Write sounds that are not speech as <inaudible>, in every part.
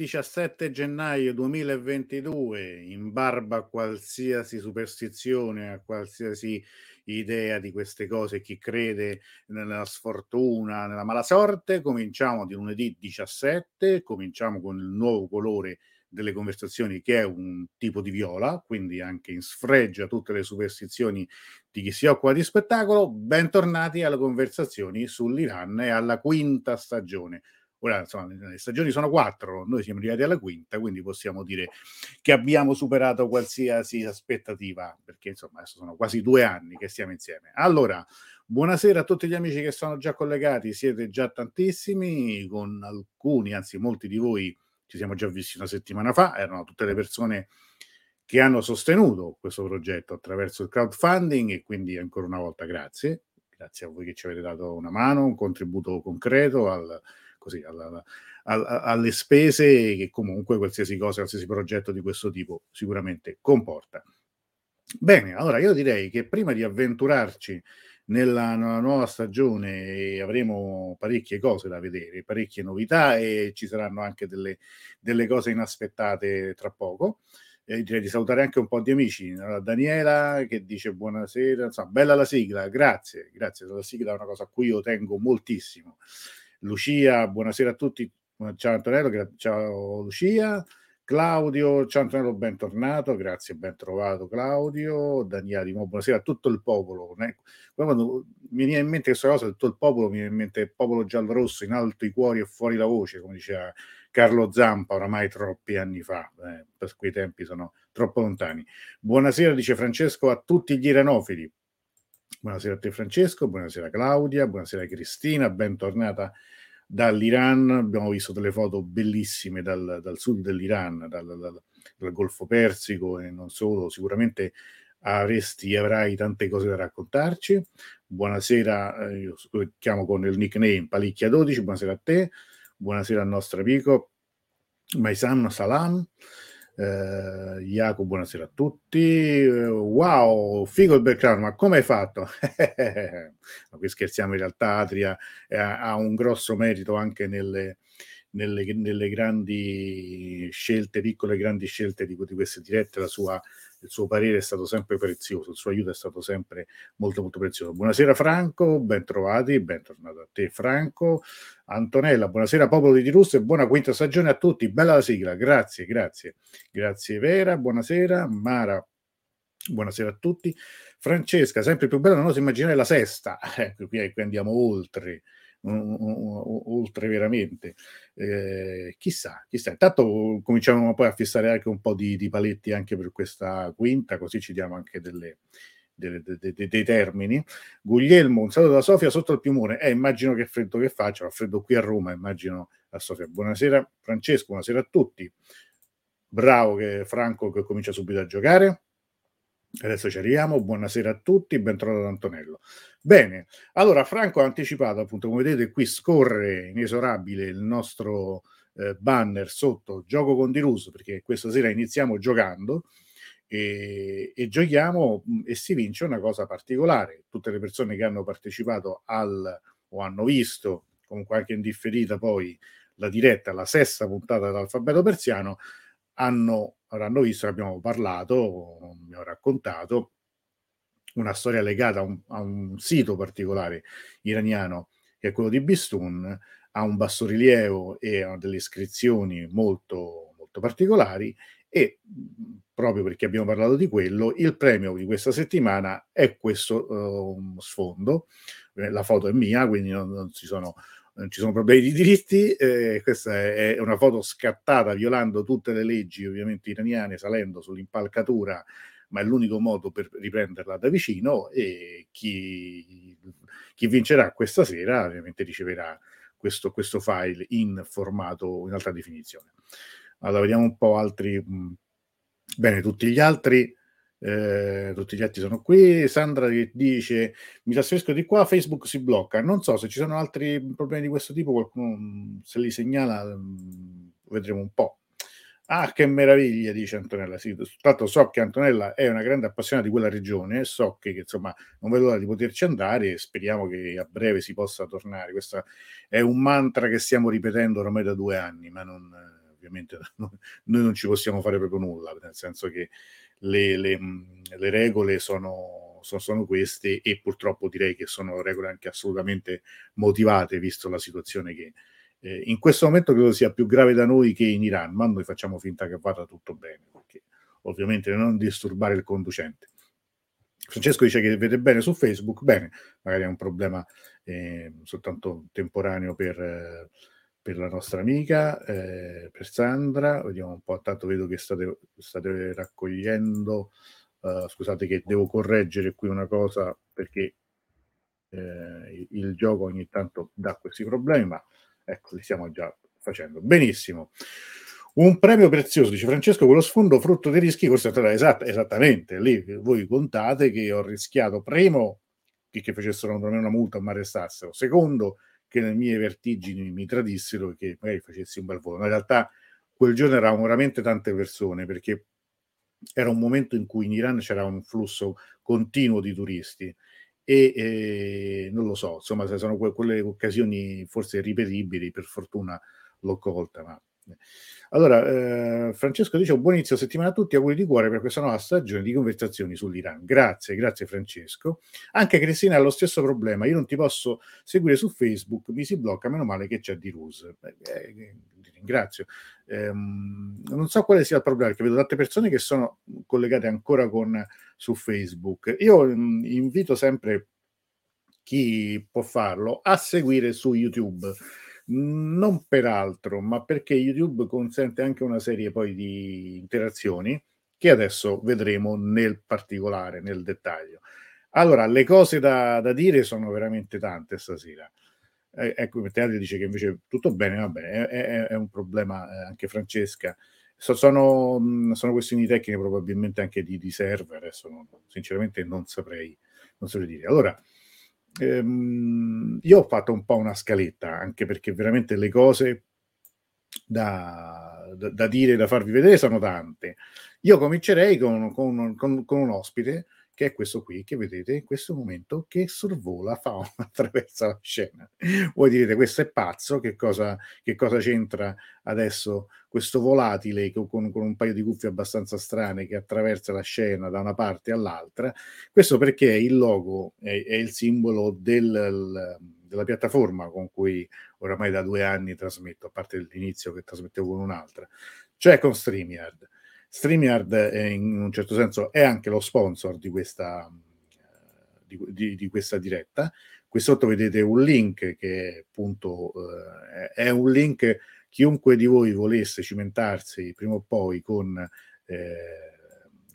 17 gennaio 2022, in barba a qualsiasi superstizione, a qualsiasi idea di queste cose, chi crede nella sfortuna, nella mala sorte, cominciamo di lunedì 17, cominciamo con il nuovo colore delle conversazioni che è un tipo di viola, quindi anche in sfregio a tutte le superstizioni di chi si occupa di spettacolo. Bentornati alle conversazioni sull'Iran e alla quinta stagione. Ora, insomma, le stagioni sono quattro, noi siamo arrivati alla quinta, quindi possiamo dire che abbiamo superato qualsiasi aspettativa, perché insomma adesso sono quasi due anni che stiamo insieme. Allora, buonasera a tutti gli amici che sono già collegati, siete già tantissimi, con alcuni, anzi molti di voi ci siamo già visti una settimana fa, erano tutte le persone che hanno sostenuto questo progetto attraverso il crowdfunding e quindi ancora una volta grazie, grazie a voi che ci avete dato una mano, un contributo concreto al così, alla, alla, alle spese che comunque qualsiasi cosa, qualsiasi progetto di questo tipo sicuramente comporta. Bene, allora io direi che prima di avventurarci nella, nella, nuova stagione avremo parecchie cose da vedere, parecchie novità e ci saranno anche delle, delle cose inaspettate tra poco. E direi di salutare anche un po' di amici. Daniela che dice buonasera, insomma, bella la sigla, grazie, grazie. La sigla è una cosa a cui io tengo moltissimo. Lucia, buonasera a tutti. Ciao Antonello, ciao Lucia. Claudio, ciao Antonello, bentornato, grazie, ben trovato Claudio. Daniele, di nuovo, buonasera a tutto il popolo. Quando mi viene in mente questa cosa, tutto il popolo, mi viene in mente il popolo giallo-rosso, in alto i cuori e fuori la voce, come diceva Carlo Zampa oramai troppi anni fa, eh, per quei tempi sono troppo lontani. Buonasera, dice Francesco, a tutti gli iranofili. Buonasera a te Francesco, buonasera Claudia, buonasera Cristina, bentornata dall'Iran. Abbiamo visto delle foto bellissime dal, dal sud dell'Iran, dal, dal, dal, Golfo Persico e non solo. Sicuramente avresti, avrai tante cose da raccontarci. Buonasera, eh, io chiamo con il nickname Palicchia12, buonasera a te, buonasera al nostro amico Maisan Salam. Eh, Jacopo, buonasera a tutti. wow, figo il background, ma come hai fatto? <laughs> ma qui scherziamo, in realtà Adria eh, ha un grosso merito anche nelle, nelle, nelle grandi scelte, piccole grandi scelte di, di queste dirette, la sua il suo parere è stato sempre prezioso, il suo aiuto è stato sempre molto molto prezioso. Buonasera Franco, ben trovati, bentornato a te Franco. Antonella, buonasera popolo di Russo e buona quinta stagione a tutti, bella la sigla, grazie, grazie. Grazie Vera, buonasera. Mara, buonasera a tutti. Francesca, sempre più bella, non oso immaginare la sesta. <laughs> Ecco, qui andiamo oltre oltre veramente. Eh, chissà, chissà. Intanto cominciamo poi a fissare anche un po' di, di, paletti anche per questa quinta, così ci diamo anche delle, delle, de, de, dei termini. Guglielmo, un saluto da Sofia sotto il piumone. Eh, immagino che freddo che faccia, fa freddo qui a Roma, immagino a Sofia. Buonasera Francesco, buonasera a tutti. Bravo che Franco che comincia subito a giocare. Adesso ci arriviamo, buonasera a tutti, ben trovato Antonello. Bene, allora Franco ha anticipato, appunto, come vedete qui scorre inesorabile il nostro eh, banner sotto Gioco con Dirus, perché questa sera iniziamo giocando e, e, giochiamo e si vince una cosa particolare. Tutte le persone che hanno partecipato al o hanno visto, comunque anche in differita poi, la diretta, la sesta puntata dell'alfabeto persiano, hanno, avranno visto abbiamo parlato, abbiamo raccontato una storia legata a un, a un, sito particolare iraniano che è quello di Bistun, ha un bassorilievo e ha delle iscrizioni molto, molto particolari e proprio perché abbiamo parlato di quello, il premio di questa settimana è questo uh, sfondo. La foto è mia, quindi non, non ci sono non ci sono problemi di diritti, eh, questa è una foto scattata violando tutte le leggi ovviamente iraniane, salendo sull'impalcatura, ma è l'unico modo per riprenderla da vicino e chi, chi vincerà questa sera ovviamente riceverà questo, questo, file in formato in alta definizione. Allora vediamo un po' altri. Bene, tutti gli altri eh, tutti gli altri sono qui. Sandra dice: Mi trasferisco di qua, Facebook si blocca. Non so se ci sono altri problemi di questo tipo, qualcuno mm, se li segnala, mm, vedremo un po'. Ah, che meraviglia, dice Antonella. Sì, tanto so che Antonella è una grande appassionata di quella regione, so che, che, insomma non vedo l'ora di poterci andare e speriamo che a breve si possa tornare. Questo è un mantra che stiamo ripetendo ormai da due anni, ma non ovviamente <laughs> noi non ci possiamo fare proprio nulla, nel senso che le, le, le regole sono, sono, sono, queste e purtroppo direi che sono regole anche assolutamente motivate, visto la situazione che eh, in questo momento credo sia più grave da noi che in Iran, ma noi facciamo finta che vada tutto bene, perché ovviamente non disturbare il conducente. Francesco dice che vede bene su Facebook, bene, magari è un problema eh, soltanto temporaneo per, eh, per, la nostra amica, eh, per Sandra, vediamo un po', tanto vedo che state, state raccogliendo, uh, scusate che devo correggere qui una cosa perché eh, il gioco ogni tanto dà questi problemi, ma ecco, li stiamo già facendo. Benissimo. Un premio prezioso, dice Francesco, quello sfondo frutto dei rischi, forse esatt- esattamente, lì voi contate che ho rischiato, primo, che, che facessero una multa o mi arrestassero, secondo, che le mie vertigini mi tradissero e che magari facessi un bel volo. In realtà quel giorno eravamo veramente tante persone, perché era un momento in cui in Iran c'era un flusso continuo di turisti e eh, non lo so, insomma, sono que- quelle occasioni forse ripetibili, per fortuna l'ho colta, ma allora, eh, Francesco dice buon inizio settimana a tutti, auguri di cuore per questa nuova stagione di conversazioni sull'Iran. Grazie, grazie Francesco. Anche Cristina ha lo stesso problema, io non ti posso seguire su Facebook, mi si blocca, meno male che c'è di Rus. Eh, eh, ringrazio. Eh, non so quale sia il problema, perché vedo tante persone che sono collegate ancora con, su Facebook. Io mh, mm, invito sempre chi può farlo a seguire su YouTube non per altro, ma perché YouTube consente anche una serie poi di interazioni che adesso vedremo nel particolare, nel dettaglio. Allora, le cose da, da dire sono veramente tante stasera. Eh, ecco, Teatri dice che invece tutto bene, va bene, è, è, è un problema eh, anche Francesca. So, sono, sono, questioni tecniche probabilmente anche di, di server, adesso non, sinceramente non saprei, non saprei dire. Allora, ehm, io ho fatto un po' una scaletta, anche perché veramente le cose da, da, da dire, da farvi vedere sono tante. Io comincerei con, con, con, con un ospite che è questo qui che vedete in questo momento che sorvola, fa <laughs> attraverso la scena. Voi direte, questo è pazzo, che cosa, che cosa c'entra adesso questo volatile con, con, un paio di cuffie abbastanza strane che attraversa la scena da una parte all'altra? Questo perché il logo è, è il simbolo del, della piattaforma con cui oramai da due anni trasmetto, a parte l'inizio che trasmettevo con un'altra, cioè con StreamYard. StreamYard in un certo senso è anche lo sponsor di questa, di, di, di questa diretta. Qui sotto vedete un link che appunto eh, è un link chiunque di voi volesse cimentarsi prima o poi con eh,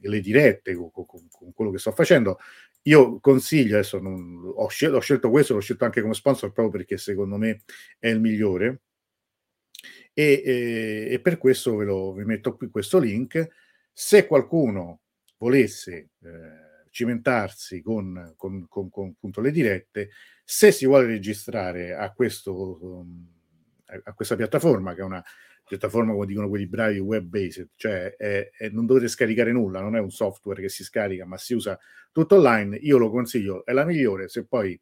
le dirette, con, con, con, quello che sto facendo. Io consiglio, adesso non, ho, scelto, ho scelto questo, l'ho scelto anche come sponsor proprio perché secondo me è il migliore e, e, e per questo ve lo vi metto qui questo link. Se qualcuno volesse eh, cimentarsi con, con, con, con le dirette, se si vuole registrare a, questo, um, a questa piattaforma, che è una piattaforma, come dicono quelli bravi, web-based, cioè è, è, non dovete scaricare nulla, non è un software che si scarica, ma si usa tutto online, io lo consiglio, è la migliore, se poi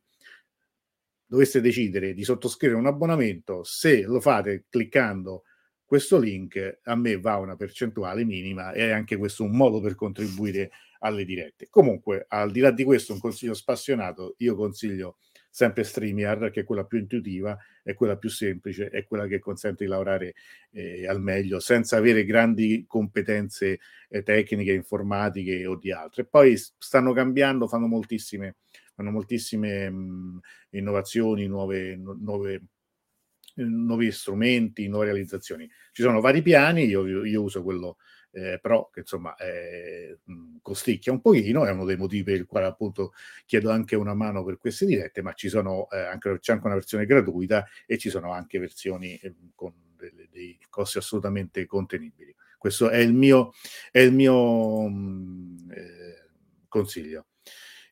doveste decidere di sottoscrivere un abbonamento, se lo fate cliccando questo link, a me va una percentuale minima e è anche questo un modo per contribuire alle dirette. Comunque, al di là di questo, un consiglio spassionato, io consiglio sempre StreamYard, che è quella più intuitiva, è quella più semplice, è quella che consente di lavorare eh, al meglio, senza avere grandi competenze eh, tecniche, informatiche o di altre. Poi stanno cambiando, fanno moltissime hanno moltissime mh, innovazioni, nuove, nuove, nuovi strumenti, nuove realizzazioni. Ci sono vari piani, io, io uso quello eh, Pro, che insomma eh, costicchia un pochino, è uno dei motivi per il quale appunto chiedo anche una mano per queste dirette, ma ci sono eh, anche, c'è anche una versione gratuita e ci sono anche versioni eh, con delle, dei costi assolutamente contenibili. Questo è il mio, è il mio mh, eh, consiglio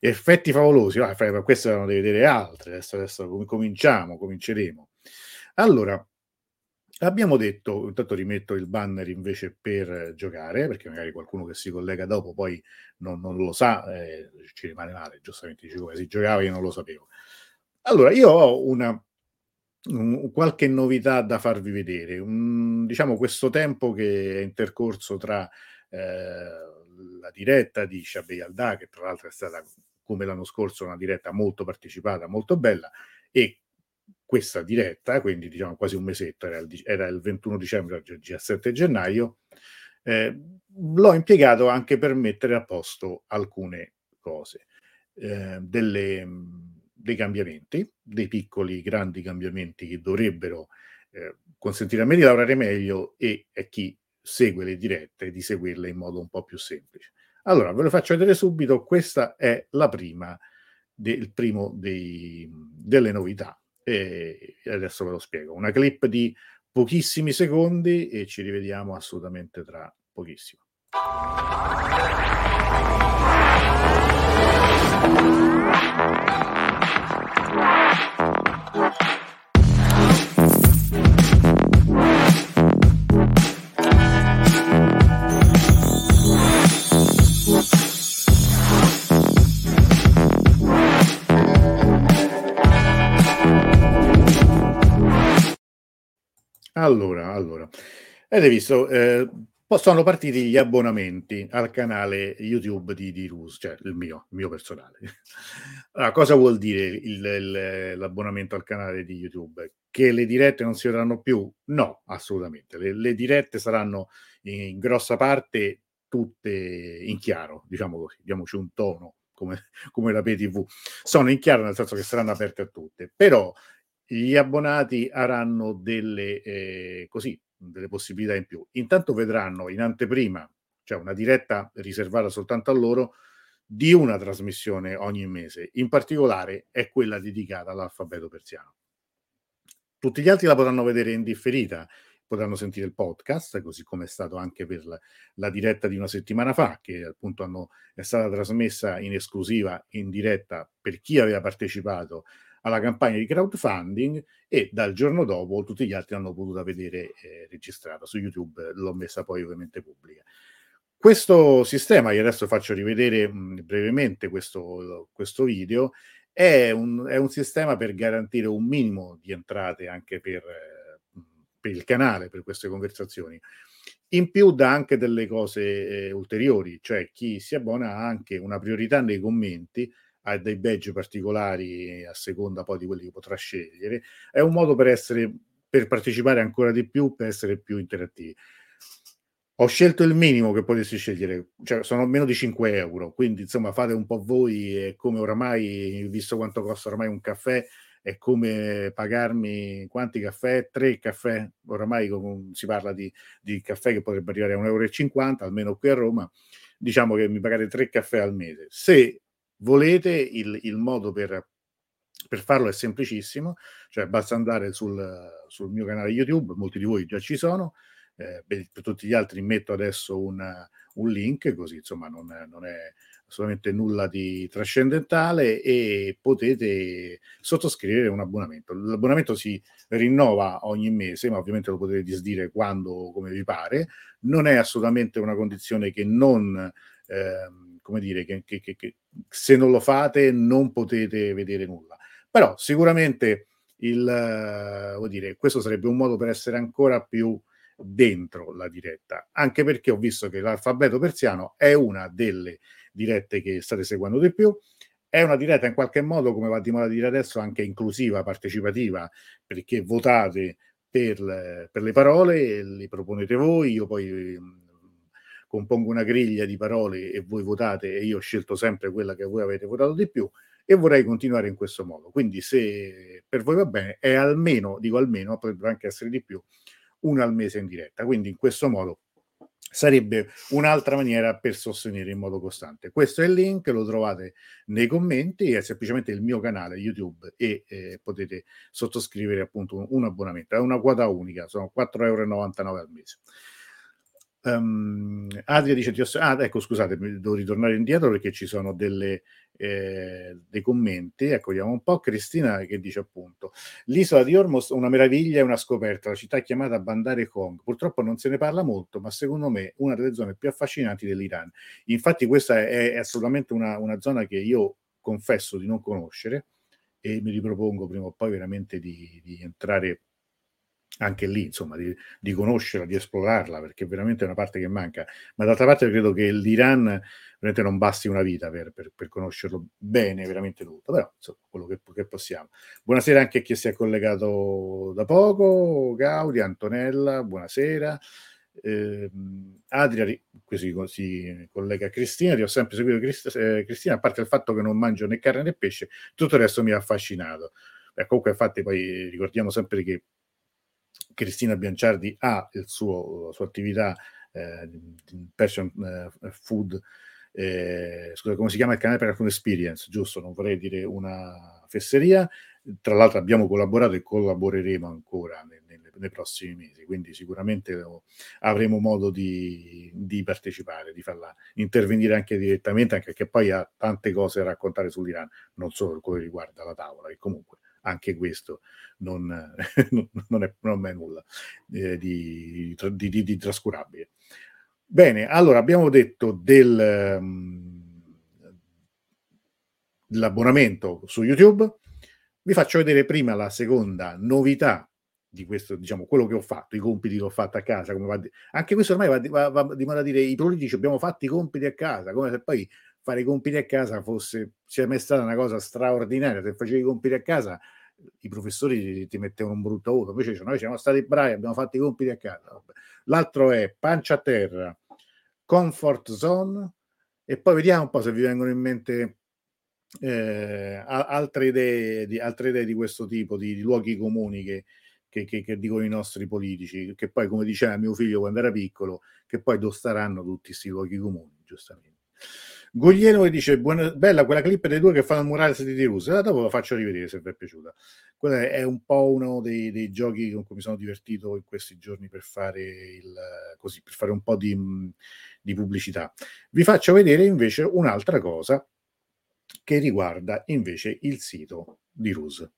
effetti favolosi, ah, questo devono vedere altre, adesso, adesso cominciamo, cominceremo. Allora, abbiamo detto, intanto rimetto il banner invece per giocare, perché magari qualcuno che si collega dopo poi non, non lo sa, eh, ci rimane male, giustamente dice come si giocava, io non lo sapevo. Allora, io ho una, un qualche novità da farvi vedere. Un diciamo questo tempo che è intercorso tra, ehm, la diretta di Shabby Alda, che tra l'altro è stata, come l'anno scorso, una diretta molto partecipata, molto bella, e questa diretta, quindi diciamo quasi un mesetto, era il, era il 21 dicembre, il 17 gennaio, eh, l'ho impiegato anche per mettere a posto alcune cose, eh, delle, dei cambiamenti, dei piccoli, grandi cambiamenti che dovrebbero eh, consentire a me di lavorare meglio e a chi segue le dirette di seguirle in modo un po' più semplice. Allora, ve lo faccio vedere subito, questa è la prima, del primo dei, delle novità e adesso ve lo spiego. Una clip di pochissimi secondi e ci rivediamo assolutamente tra pochissimo. Allora, allora, avete visto, eh, sono partiti gli abbonamenti al canale YouTube di, di Rus, cioè il mio, il mio personale. <laughs> Allora, cosa vuol dire il, il, l'abbonamento al canale di YouTube? Che le dirette non si vedranno più? No, assolutamente. Le, le dirette saranno in grossa parte tutte in chiaro, diciamo così, diamoci un tono come, come la PTV. Sono in chiaro nel senso che saranno aperte a tutte, però gli abbonati avranno delle, eh, così, delle possibilità in più. Intanto vedranno in anteprima, cioè una diretta riservata soltanto a loro, di una trasmissione ogni mese. In particolare è quella dedicata all'alfabeto persiano. Tutti gli altri la potranno vedere in differita, potranno sentire il podcast, così come è stato anche per la, la diretta di una settimana fa, che appunto hanno, è stata trasmessa in esclusiva in diretta per chi aveva partecipato alla campagna di crowdfunding e dal giorno dopo tutti gli altri hanno potuto vedere eh, registrata su YouTube, l'ho messa poi ovviamente pubblica. Questo sistema, io adesso faccio rivedere mh, brevemente questo, questo video, è un, è un, sistema per garantire un minimo di entrate anche per, eh, per il canale, per queste conversazioni. In più dà anche delle cose eh, ulteriori, cioè chi si abbona ha anche una priorità nei commenti ha dei badge particolari a seconda poi di quelli che potrà scegliere, è un modo per essere per partecipare ancora di più, per essere più interattivi. Ho scelto il minimo che potessi scegliere, cioè sono meno di 5 euro, quindi insomma fate un po' voi, è come oramai, visto quanto costa oramai un caffè, è come pagarmi quanti caffè? Tre caffè, oramai si parla di, di caffè che potrebbe arrivare a 1,50 euro, almeno qui a Roma, diciamo che mi pagate tre caffè al mese. Se volete, il, il modo per, per, farlo è semplicissimo, cioè basta andare sul, sul, mio canale YouTube, molti di voi già ci sono, eh, per, tutti gli altri metto adesso un, un link, così insomma non non è assolutamente nulla di trascendentale e potete sottoscrivere un abbonamento. L'abbonamento si rinnova ogni mese, ma ovviamente lo potete disdire quando, come vi pare. Non è assolutamente una condizione che non... Ehm, come dire, che, che, che, se non lo fate non potete vedere nulla. Però sicuramente il, vuol dire, questo sarebbe un modo per essere ancora più dentro la diretta, anche perché ho visto che l'alfabeto persiano è una delle dirette che state seguendo di più, è una diretta in qualche modo, come va di moda dire adesso, anche inclusiva, partecipativa, perché votate per, per le parole, le proponete voi, io poi compongo una griglia di parole e voi votate e io ho scelto sempre quella che voi avete votato di più e vorrei continuare in questo modo. Quindi se per voi va bene è almeno, dico almeno, potrebbe anche essere di più, una al mese in diretta. Quindi in questo modo sarebbe un'altra maniera per sostenere in modo costante. Questo è il link, lo trovate nei commenti, è semplicemente il mio canale YouTube e eh, potete sottoscrivere appunto un, un, abbonamento. È una quota unica, sono 4,99 euro al mese. Um, Adria dice: Ah, ecco, scusate, devo ritornare indietro perché ci sono delle, eh, dei commenti. Ecco, vediamo un po'. Cristina che dice appunto: L'isola di Ormos, una meraviglia e una scoperta, la città chiamata Bandare Kong. Purtroppo non se ne parla molto, ma secondo me una delle zone più affascinanti dell'Iran. Infatti, questa è, è assolutamente una, una zona che io confesso di non conoscere e mi ripropongo prima o poi veramente di, di entrare anche lì, insomma, di, di, conoscerla, di esplorarla, perché veramente è una parte che manca. Ma d'altra parte credo che l'Iran veramente non basti una vita per, per, per conoscerlo bene, veramente tutto, però insomma, quello che, che, possiamo. Buonasera anche a chi si è collegato da poco, Gaudi, Antonella, buonasera. Eh, Adria, così si collega a Cristina, ti ho sempre seguito Crist- eh, Cristina, a parte il fatto che non mangio né carne né pesce, tutto il resto mi ha affascinato. Beh, comunque, infatti, poi ricordiamo sempre che Cristina Bianciardi ha suo, la sua attività eh, Passion eh, Food, eh, scusa, come si chiama il canale per Food Experience, giusto? Non vorrei dire una fesseria. Tra l'altro abbiamo collaborato e collaboreremo ancora nei, nei, nei prossimi mesi, quindi sicuramente avremo modo di, di, partecipare, di farla intervenire anche direttamente, anche perché poi ha tante cose da raccontare sull'Iran, non solo quello che riguarda la tavola, che comunque anche questo <laughs> non, non, è, non è, nulla eh, di, di, di, di, trascurabile. Bene, allora abbiamo detto del, dell'abbonamento su YouTube. Vi faccio vedere prima la seconda novità di questo, diciamo, quello che ho fatto, i compiti che ho fatto a casa. Di... Anche questo ormai va, va, va di moda dire i politici abbiamo fatto i compiti a casa, come se poi fare i compiti a casa fosse sia mai stata una cosa straordinaria. Se facevi i compiti a casa, i professori ti, ti mettevano un brutto voto. Invece dice, noi siamo stati bravi, abbiamo fatto i compiti a casa. L'altro è pancia a terra, comfort zone, e poi vediamo un po' se vi vengono in mente eh, altre, idee di, altre idee di questo tipo, di, di luoghi comuni che, che, che, che, dicono i nostri politici, che poi, come diceva mio figlio quando era piccolo, che poi dostaranno tutti questi luoghi comuni, giustamente. Goglieno dice: Bella quella clip dei due che fanno il murales di Tirus. Eh, dopo la faccio rivedere se vi è piaciuta. Quella è un po' uno dei, dei, giochi con cui mi sono divertito in questi giorni per fare, il, così, per fare un po' di, di pubblicità. Vi faccio vedere invece un'altra cosa che riguarda invece il sito di Rus.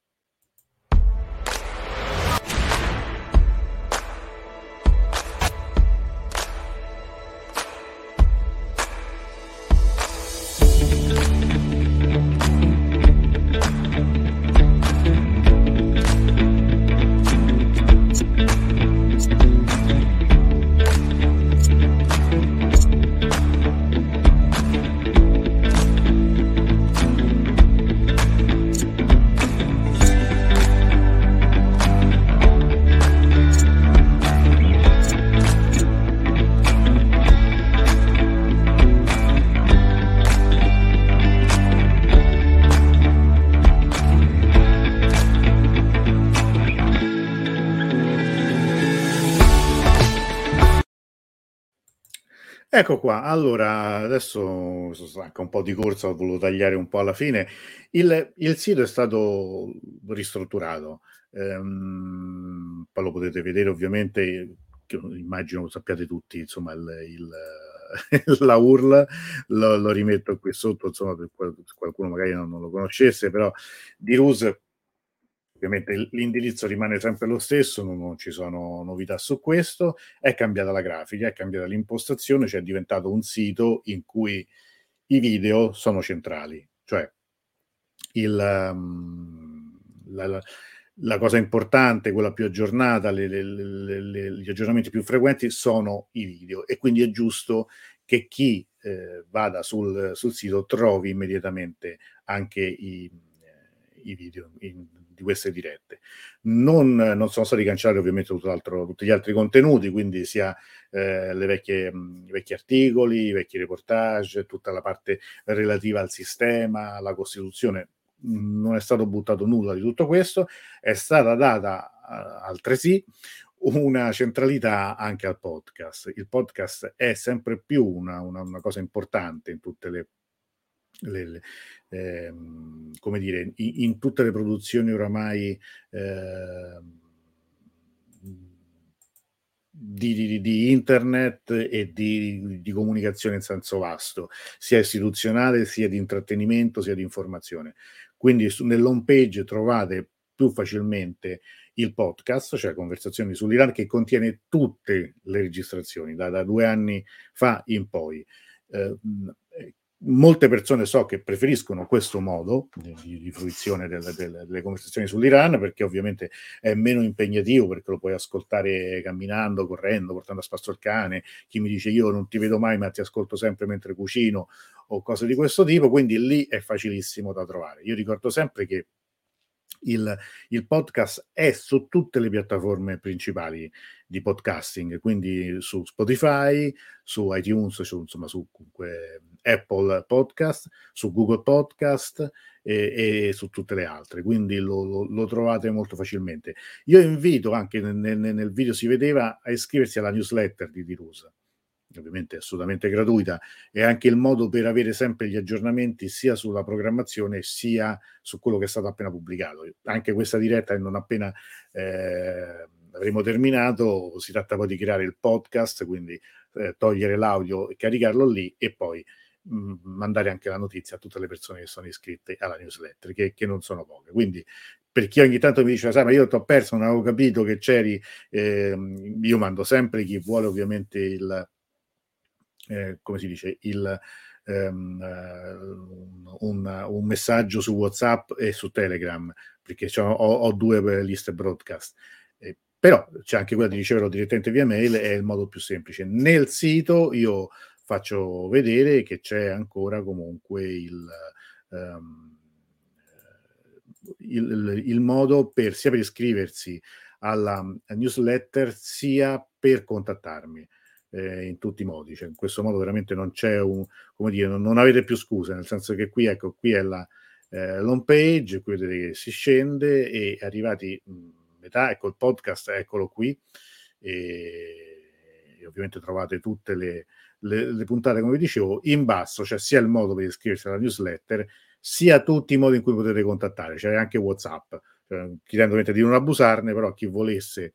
Ecco qua, allora adesso anche un po' di corsa, ho voluto tagliare un po' alla fine. Il, il sito è stato ristrutturato, ehm, poi lo potete vedere ovviamente, immagino lo sappiate tutti, insomma, il, il <laughs> la URL lo, lo, rimetto qui sotto, insomma, per qualcuno magari non, non lo conoscesse, però di Rus ovviamente l'indirizzo rimane sempre lo stesso, non, ci sono novità su questo, è cambiata la grafica, è cambiata l'impostazione, cioè è diventato un sito in cui i video sono centrali, cioè il, um, la, la, la, cosa importante, quella più aggiornata, le, le, le, gli aggiornamenti più frequenti sono i video e quindi è giusto che chi eh, vada sul, sul, sito trovi immediatamente anche i, eh, i video in, di queste dirette. Non, non sono stati cancellati ovviamente tutti gli altri contenuti, quindi sia eh, vecchie, i vecchi articoli, i vecchi reportage, tutta la parte relativa al sistema, alla Costituzione. Non è stato buttato nulla di tutto questo, è stata data uh, altresì una centralità anche al podcast. Il podcast è sempre più una, una, una cosa importante in tutte le le, le, ehm, come dire, in, in, tutte le produzioni oramai eh, di, di, di, internet e di, di, comunicazione in senso vasto, sia istituzionale, sia di intrattenimento, sia di informazione. Quindi su, nell'home page trovate più facilmente il podcast, cioè Conversazioni sull'Iran, che contiene tutte le registrazioni da, da due anni fa in poi. Eh, molte persone so che preferiscono questo modo di, di fruizione delle, delle, delle, conversazioni sull'Iran perché ovviamente è meno impegnativo perché lo puoi ascoltare camminando, correndo, portando a spasso il cane. Chi mi dice io non ti vedo mai ma ti ascolto sempre mentre cucino o cose di questo tipo, quindi lì è facilissimo da trovare. Io ricordo sempre che il, il, podcast è su tutte le piattaforme principali di podcasting, quindi su Spotify, su iTunes, su, insomma su comunque, Apple Podcast, su Google Podcast e, e, su tutte le altre, quindi lo, lo, lo, trovate molto facilmente. Io invito anche nel, nel, video si vedeva a iscriversi alla newsletter di Dirusa ovviamente assolutamente gratuita, è anche il modo per avere sempre gli aggiornamenti sia sulla programmazione sia su quello che è stato appena pubblicato. Anche questa diretta non appena eh, avremo terminato, si tratta poi di creare il podcast, quindi eh, togliere l'audio e caricarlo lì e poi mm, mandare anche la notizia a tutte le persone che sono iscritte alla newsletter, che, che non sono poche. Quindi per chi ogni tanto mi dice, sai, ma io ti ho perso, non avevo capito che c'eri, eh, io mando sempre chi vuole ovviamente il, eh, come si dice, il, um, un, un, messaggio su WhatsApp e su Telegram, perché ho, ho, due liste broadcast. Eh, però c'è anche quella di riceverlo direttamente via mail, è il modo più semplice. Nel sito io faccio vedere che c'è ancora comunque il, um, il, il modo per sia per iscriversi alla newsletter sia per contattarmi eh, in tutti i modi. Cioè, in questo modo veramente non c'è un, come dire, non, non avete più scuse, nel senso che qui, ecco, qui è la eh, l'home page, qui vedete che si scende e arrivati mh, metà, ecco il podcast, eccolo qui, e, e ovviamente trovate tutte le, le, le, puntate, come vi dicevo, in basso, cioè sia il modo per iscriversi alla newsletter, sia tutti i modi in cui potete contattare, c'è anche WhatsApp, cioè, chiedendo di non abusarne, però chi volesse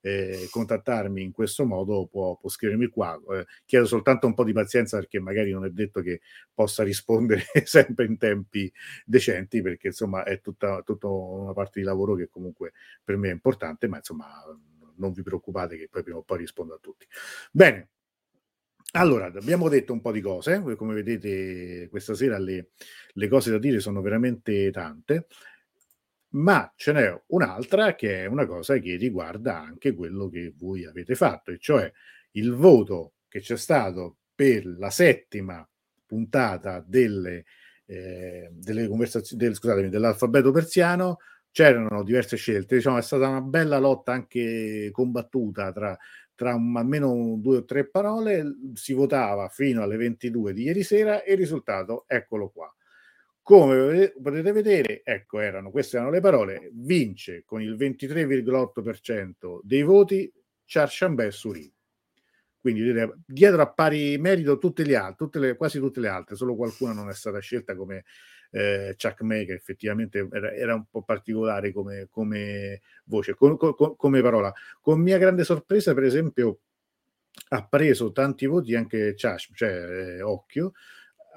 eh, contattarmi in questo modo può, può scrivermi qua. Eh, chiedo soltanto un po' di pazienza perché magari non è detto che possa rispondere <laughs> sempre in tempi decenti perché insomma è tutta, tutta una parte di lavoro che comunque per me è importante, ma insomma non vi preoccupate che poi prima o poi rispondo a tutti. Bene. Allora, abbiamo detto un po' di cose, come vedete questa sera le, le cose da dire sono veramente tante ma ce n'è un'altra che è una cosa che riguarda anche quello che voi avete fatto, e cioè il voto che c'è stato per la settima puntata delle, eh, delle conversazioni, del, scusatemi, dell'alfabeto persiano. C'erano diverse scelte, diciamo, è stata una bella lotta anche combattuta tra, tra almeno due o tre parole. Si votava fino alle 22 di ieri sera e il risultato eccolo qua. Come potete vedere, ecco, erano, queste erano le parole, vince con il 23,8% dei voti Charchambè Suri. Quindi dietro a pari merito tutte le altre, tutte le, quasi tutte le altre, solo qualcuna non è stata scelta come eh, Chuck May, che effettivamente era, era, un po' particolare come, come voce, com, com, come parola. Con mia grande sorpresa, per esempio, ha preso tanti voti anche Chash, cioè eh, Occhio,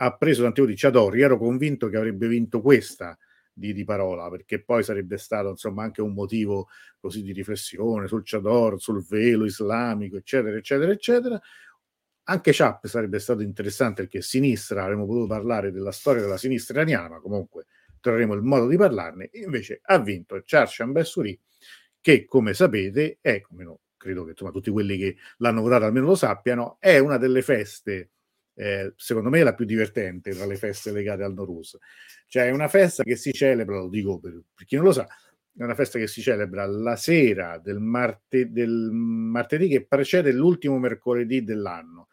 ha preso tanti voti Ciadori, ero convinto che avrebbe vinto questa di, di, parola, perché poi sarebbe stato insomma anche un motivo così di riflessione sul Chador, sul velo islamico, eccetera, eccetera, eccetera. Anche Chap sarebbe stato interessante perché sinistra, avremmo potuto parlare della storia della sinistra iraniana, ma comunque troveremo il modo di parlarne. Invece ha vinto Charsham Bessuri, che come sapete è, come no, credo che insomma, tutti quelli che l'hanno votato almeno lo sappiano, è una delle feste secondo me è la più divertente tra le feste legate al Norus. Cioè è una festa che si celebra, lo dico per, per chi non lo sa, è una festa che si celebra la sera del, marte, del martedì che precede l'ultimo mercoledì dell'anno.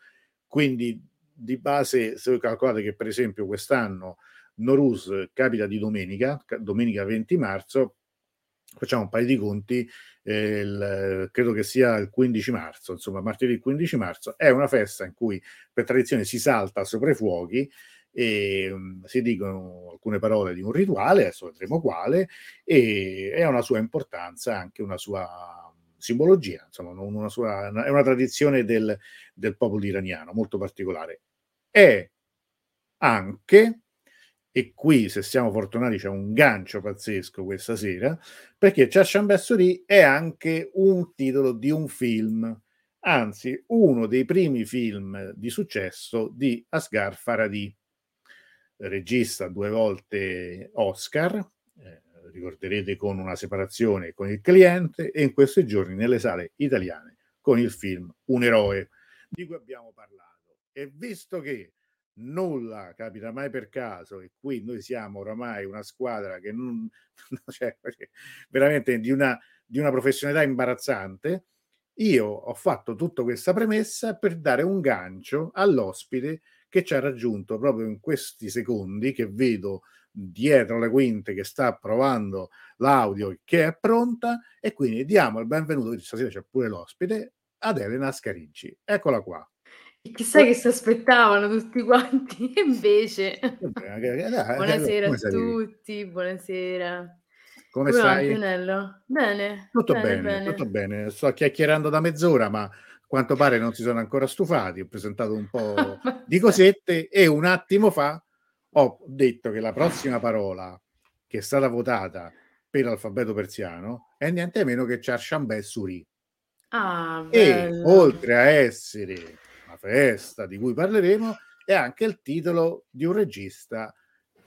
Quindi di base, se voi calcolate che per esempio quest'anno Norus capita di domenica, domenica 20 marzo, facciamo un paio di conti, eh, il, credo che sia il 15 marzo, insomma martedì 15 marzo, è una festa in cui per tradizione si salta sopra i fuochi e um, si dicono alcune parole di un rituale, adesso vedremo quale, e, e ha una sua importanza, anche una sua simbologia, insomma una sua, è una tradizione del, del popolo iraniano molto particolare. È anche e qui se siamo fortunati c'è un gancio pazzesco questa sera, perché Chasham Bessuri è anche un titolo di un film, anzi uno dei primi film di successo di Asghar Faradi. regista due volte Oscar, eh, ricorderete con una separazione con il cliente e in questi giorni nelle sale italiane con il film Un eroe di cui abbiamo parlato. E visto che nulla capita mai per caso e qui noi siamo oramai una squadra che non, <laughs> cioè, veramente di una, di una professionalità imbarazzante, io ho fatto tutta questa premessa per dare un gancio all'ospite che ci ha raggiunto proprio in questi secondi che vedo dietro le quinte che sta provando l'audio che è pronta e quindi diamo il benvenuto, stasera c'è pure l'ospite, ad Elena Scarinci. Eccola qua. Chissà che si aspettavano tutti quanti, <laughs> invece. buonasera a tutti, buonasera. Come, Come stai? Antonello? Bene. Tutto bene, bene, bene, tutto bene. Sto chiacchierando da mezz'ora, ma a quanto pare non si sono ancora stufati. Ho presentato un po' <laughs> di cosette e un attimo fa ho detto che la prossima parola che è stata votata per l'alfabeto persiano è niente meno che Charchambè Suri. Ah, e oltre a essere festa di cui parleremo è anche il titolo di un regista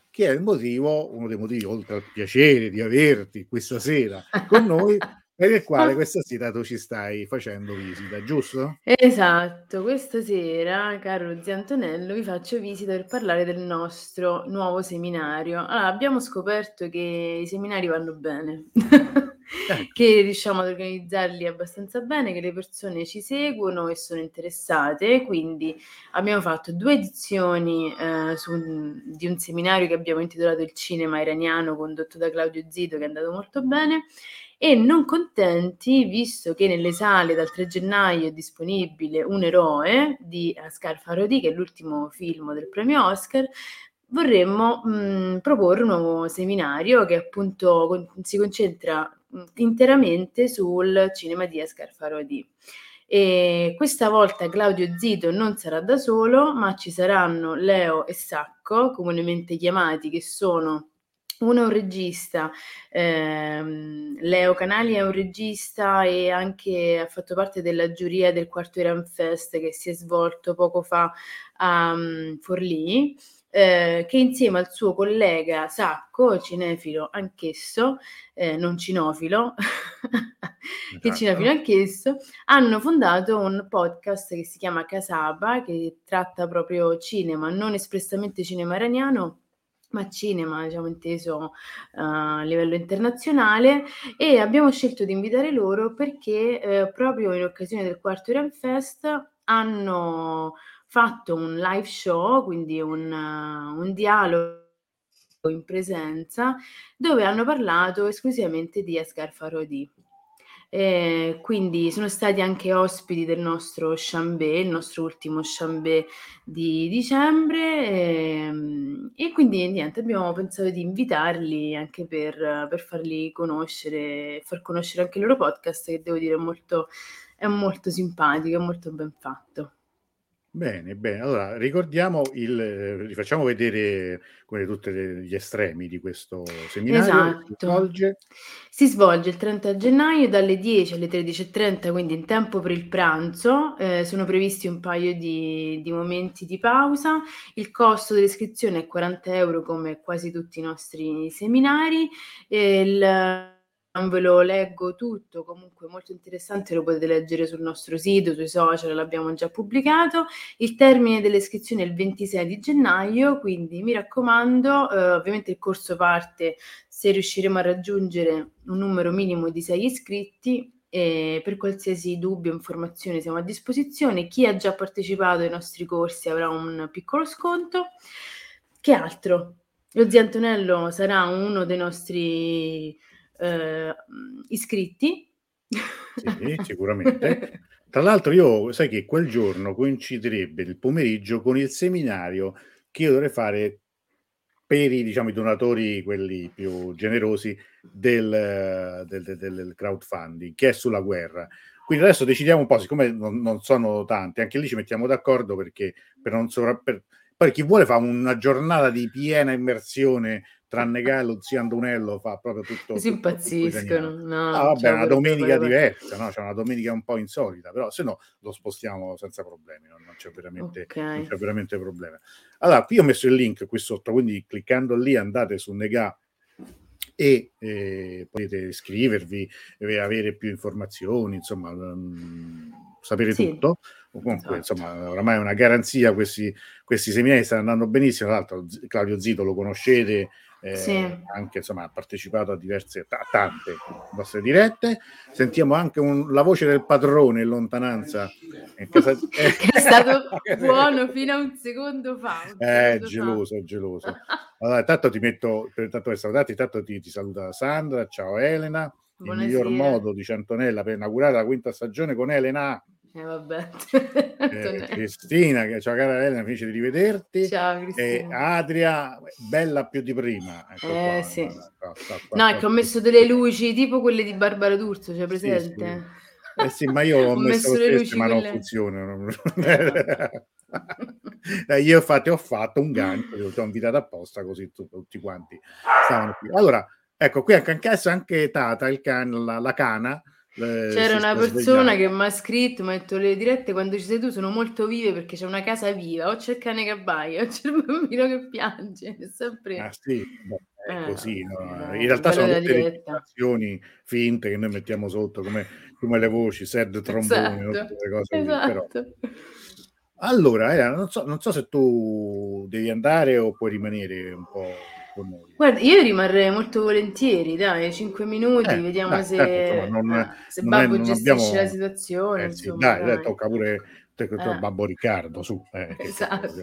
che è il motivo, uno dei motivi, oltre al piacere di averti questa sera con noi, <laughs> per il quale <laughs> questa sera tu ci stai facendo visita, giusto? Esatto, questa sera, caro zio Antonello, vi faccio visita per parlare del nostro nuovo seminario. Allora, abbiamo scoperto che i seminari vanno bene. Eh. <laughs> che riusciamo ad organizzarli abbastanza bene, che le persone ci seguono e sono interessate. Quindi abbiamo fatto due edizioni eh, su, di un seminario che abbiamo intitolato Il cinema iraniano condotto da Claudio Zito, che è andato molto bene. E non contenti, visto che nelle sale dal 3 gennaio è disponibile Un eroe di Asghar Farodi, che è l'ultimo film del premio Oscar, vorremmo mh, proporre un nuovo seminario che appunto con, si concentra interamente sul cinema di Asghar Farodi. E questa volta Claudio Zito non sarà da solo, ma ci saranno Leo e Sacco, comunemente chiamati, che sono uno è un regista, ehm, Leo Canali è un regista e anche ha fatto parte della giuria del quarto Iran Fest che si è svolto poco fa a um, Forlì eh, che insieme al suo collega Sacco, cinefilo anch'esso, eh, non cinofilo, <laughs> esatto. che cinefilo anch'esso, hanno fondato un podcast che si chiama Casaba, che tratta proprio cinema, non espressamente cinema iraniano, ma cinema, diciamo inteso uh, a livello internazionale e abbiamo scelto di invitare loro perché eh, proprio in occasione del quarto Iran Fest hanno fatto un live show, quindi un, un dialogo in presenza, dove hanno parlato esclusivamente di Asghar Farodi. Eh, quindi sono stati anche ospiti del nostro Chambé, il nostro ultimo Chambé di dicembre eh, e quindi niente, abbiamo pensato di invitarli anche per, per farli conoscere, far conoscere anche il loro podcast che devo dire è molto, è molto simpatico, è molto ben fatto. Bene, bene. Allora ricordiamo il rifacciamo vedere come tutti gli estremi di questo seminario. Si Esatto. svolge Si svolge il 30 gennaio dalle 10 alle 13:30, quindi in tempo per il pranzo. Ehm, sono previsti un paio di di momenti di pausa. Il costo dell'iscrizione è 40 euro come quasi tutti i nostri seminari. Il non ve lo leggo tutto, comunque molto interessante, lo potete leggere sul nostro sito, sui social, l'abbiamo già pubblicato. Il termine delle iscrizioni è il 26 di gennaio, quindi mi raccomando, eh, ovviamente il corso parte se riusciremo a raggiungere un numero minimo di 6 iscritti e per qualsiasi dubbio o informazione siamo a disposizione. Chi ha già partecipato ai nostri corsi avrà un piccolo sconto. Che altro? Lo zio Antonello sarà uno dei nostri eh, iscritti. Sì, sicuramente. Tra l'altro io, sai che quel giorno coinciderebbe il pomeriggio con il seminario che io dovrei fare per i, diciamo, i donatori, quelli più generosi del, del, del, del, crowdfunding, che è sulla guerra. Quindi adesso decidiamo un po', siccome non, non sono tanti, anche lì ci mettiamo d'accordo perché per non, sovra, per, Poi chi vuole fa una giornata di piena immersione tranne lo zio Andunello fa proprio tutto. Si impazziscono. No, ah, vabbè, una domenica diversa, no? C'è una domenica un po' insolita, però se no lo spostiamo senza problemi, non, non, c'è, veramente, okay. non c'è veramente problema. Allora, qui ho messo il link qui sotto, quindi cliccando lì andate su Nega e eh, potete iscrivervi, avere più informazioni, insomma, um, sapere sì. tutto. Comunque, esatto. insomma, oramai è una garanzia, questi, questi seminari stanno andando benissimo. Tra l'altro, Claudio Zito lo conoscete, eh, sì. anche insomma ha partecipato a diverse a tante nostre dirette. Sentiamo anche un, la voce del padrone in lontananza. In casa, <laughs> che è stato <laughs> buono fino a un secondo fa un è eh, geloso è geloso. <laughs> Allora intanto ti metto per tanto salutati intanto ti, ti saluta Sandra ciao Elena. Buonasera. il miglior modo di Centonella per inaugurare la quinta stagione con Elena eh, vabbè. eh, <laughs> Cristina, che ciao cara Elena, felice di rivederti. Ciao Cristina. E Adria, bella più di prima. Ecco eh qua, sì. Qua, qua, no, è che ho messo delle luci tipo quelle di Barbara D'Urso, cioè presente? Sì, sì. Eh sì, ma io <laughs> ho, ho messo, messo le luci, ma quelle... non funzionano. <laughs> eh, io infatti ho fatto un gancio, ti ho invitato apposta così tutti quanti stavano qui. Allora, ecco, qui anche, anche Tata, il can, la, la cana, eh, C'era una persona che mi ha scritto, mi ha detto le dirette quando ci sei tu sono molto vive perché c'è una casa viva, o c'è il cane che abbaia, o c'è il bambino che piange, <laughs> è sempre... Ah sì, Beh, è eh, così, no? in realtà sono tutte le finte che noi mettiamo sotto come, come le voci, sad <laughs> tromboni, esatto. tutte le cose esatto. Però... Allora, eh, non, so, non so se tu devi andare o puoi rimanere un po' con noi. Guarda, io rimarrei molto volentieri, dai, 5 minuti, eh, vediamo dai, se, certo, insomma, non, eh, se Babbo è, gestisce abbiamo... la situazione. Eh, sì, insomma, dai, dai, tocca pure eh. Babbo Riccardo, su. Eh, esatto.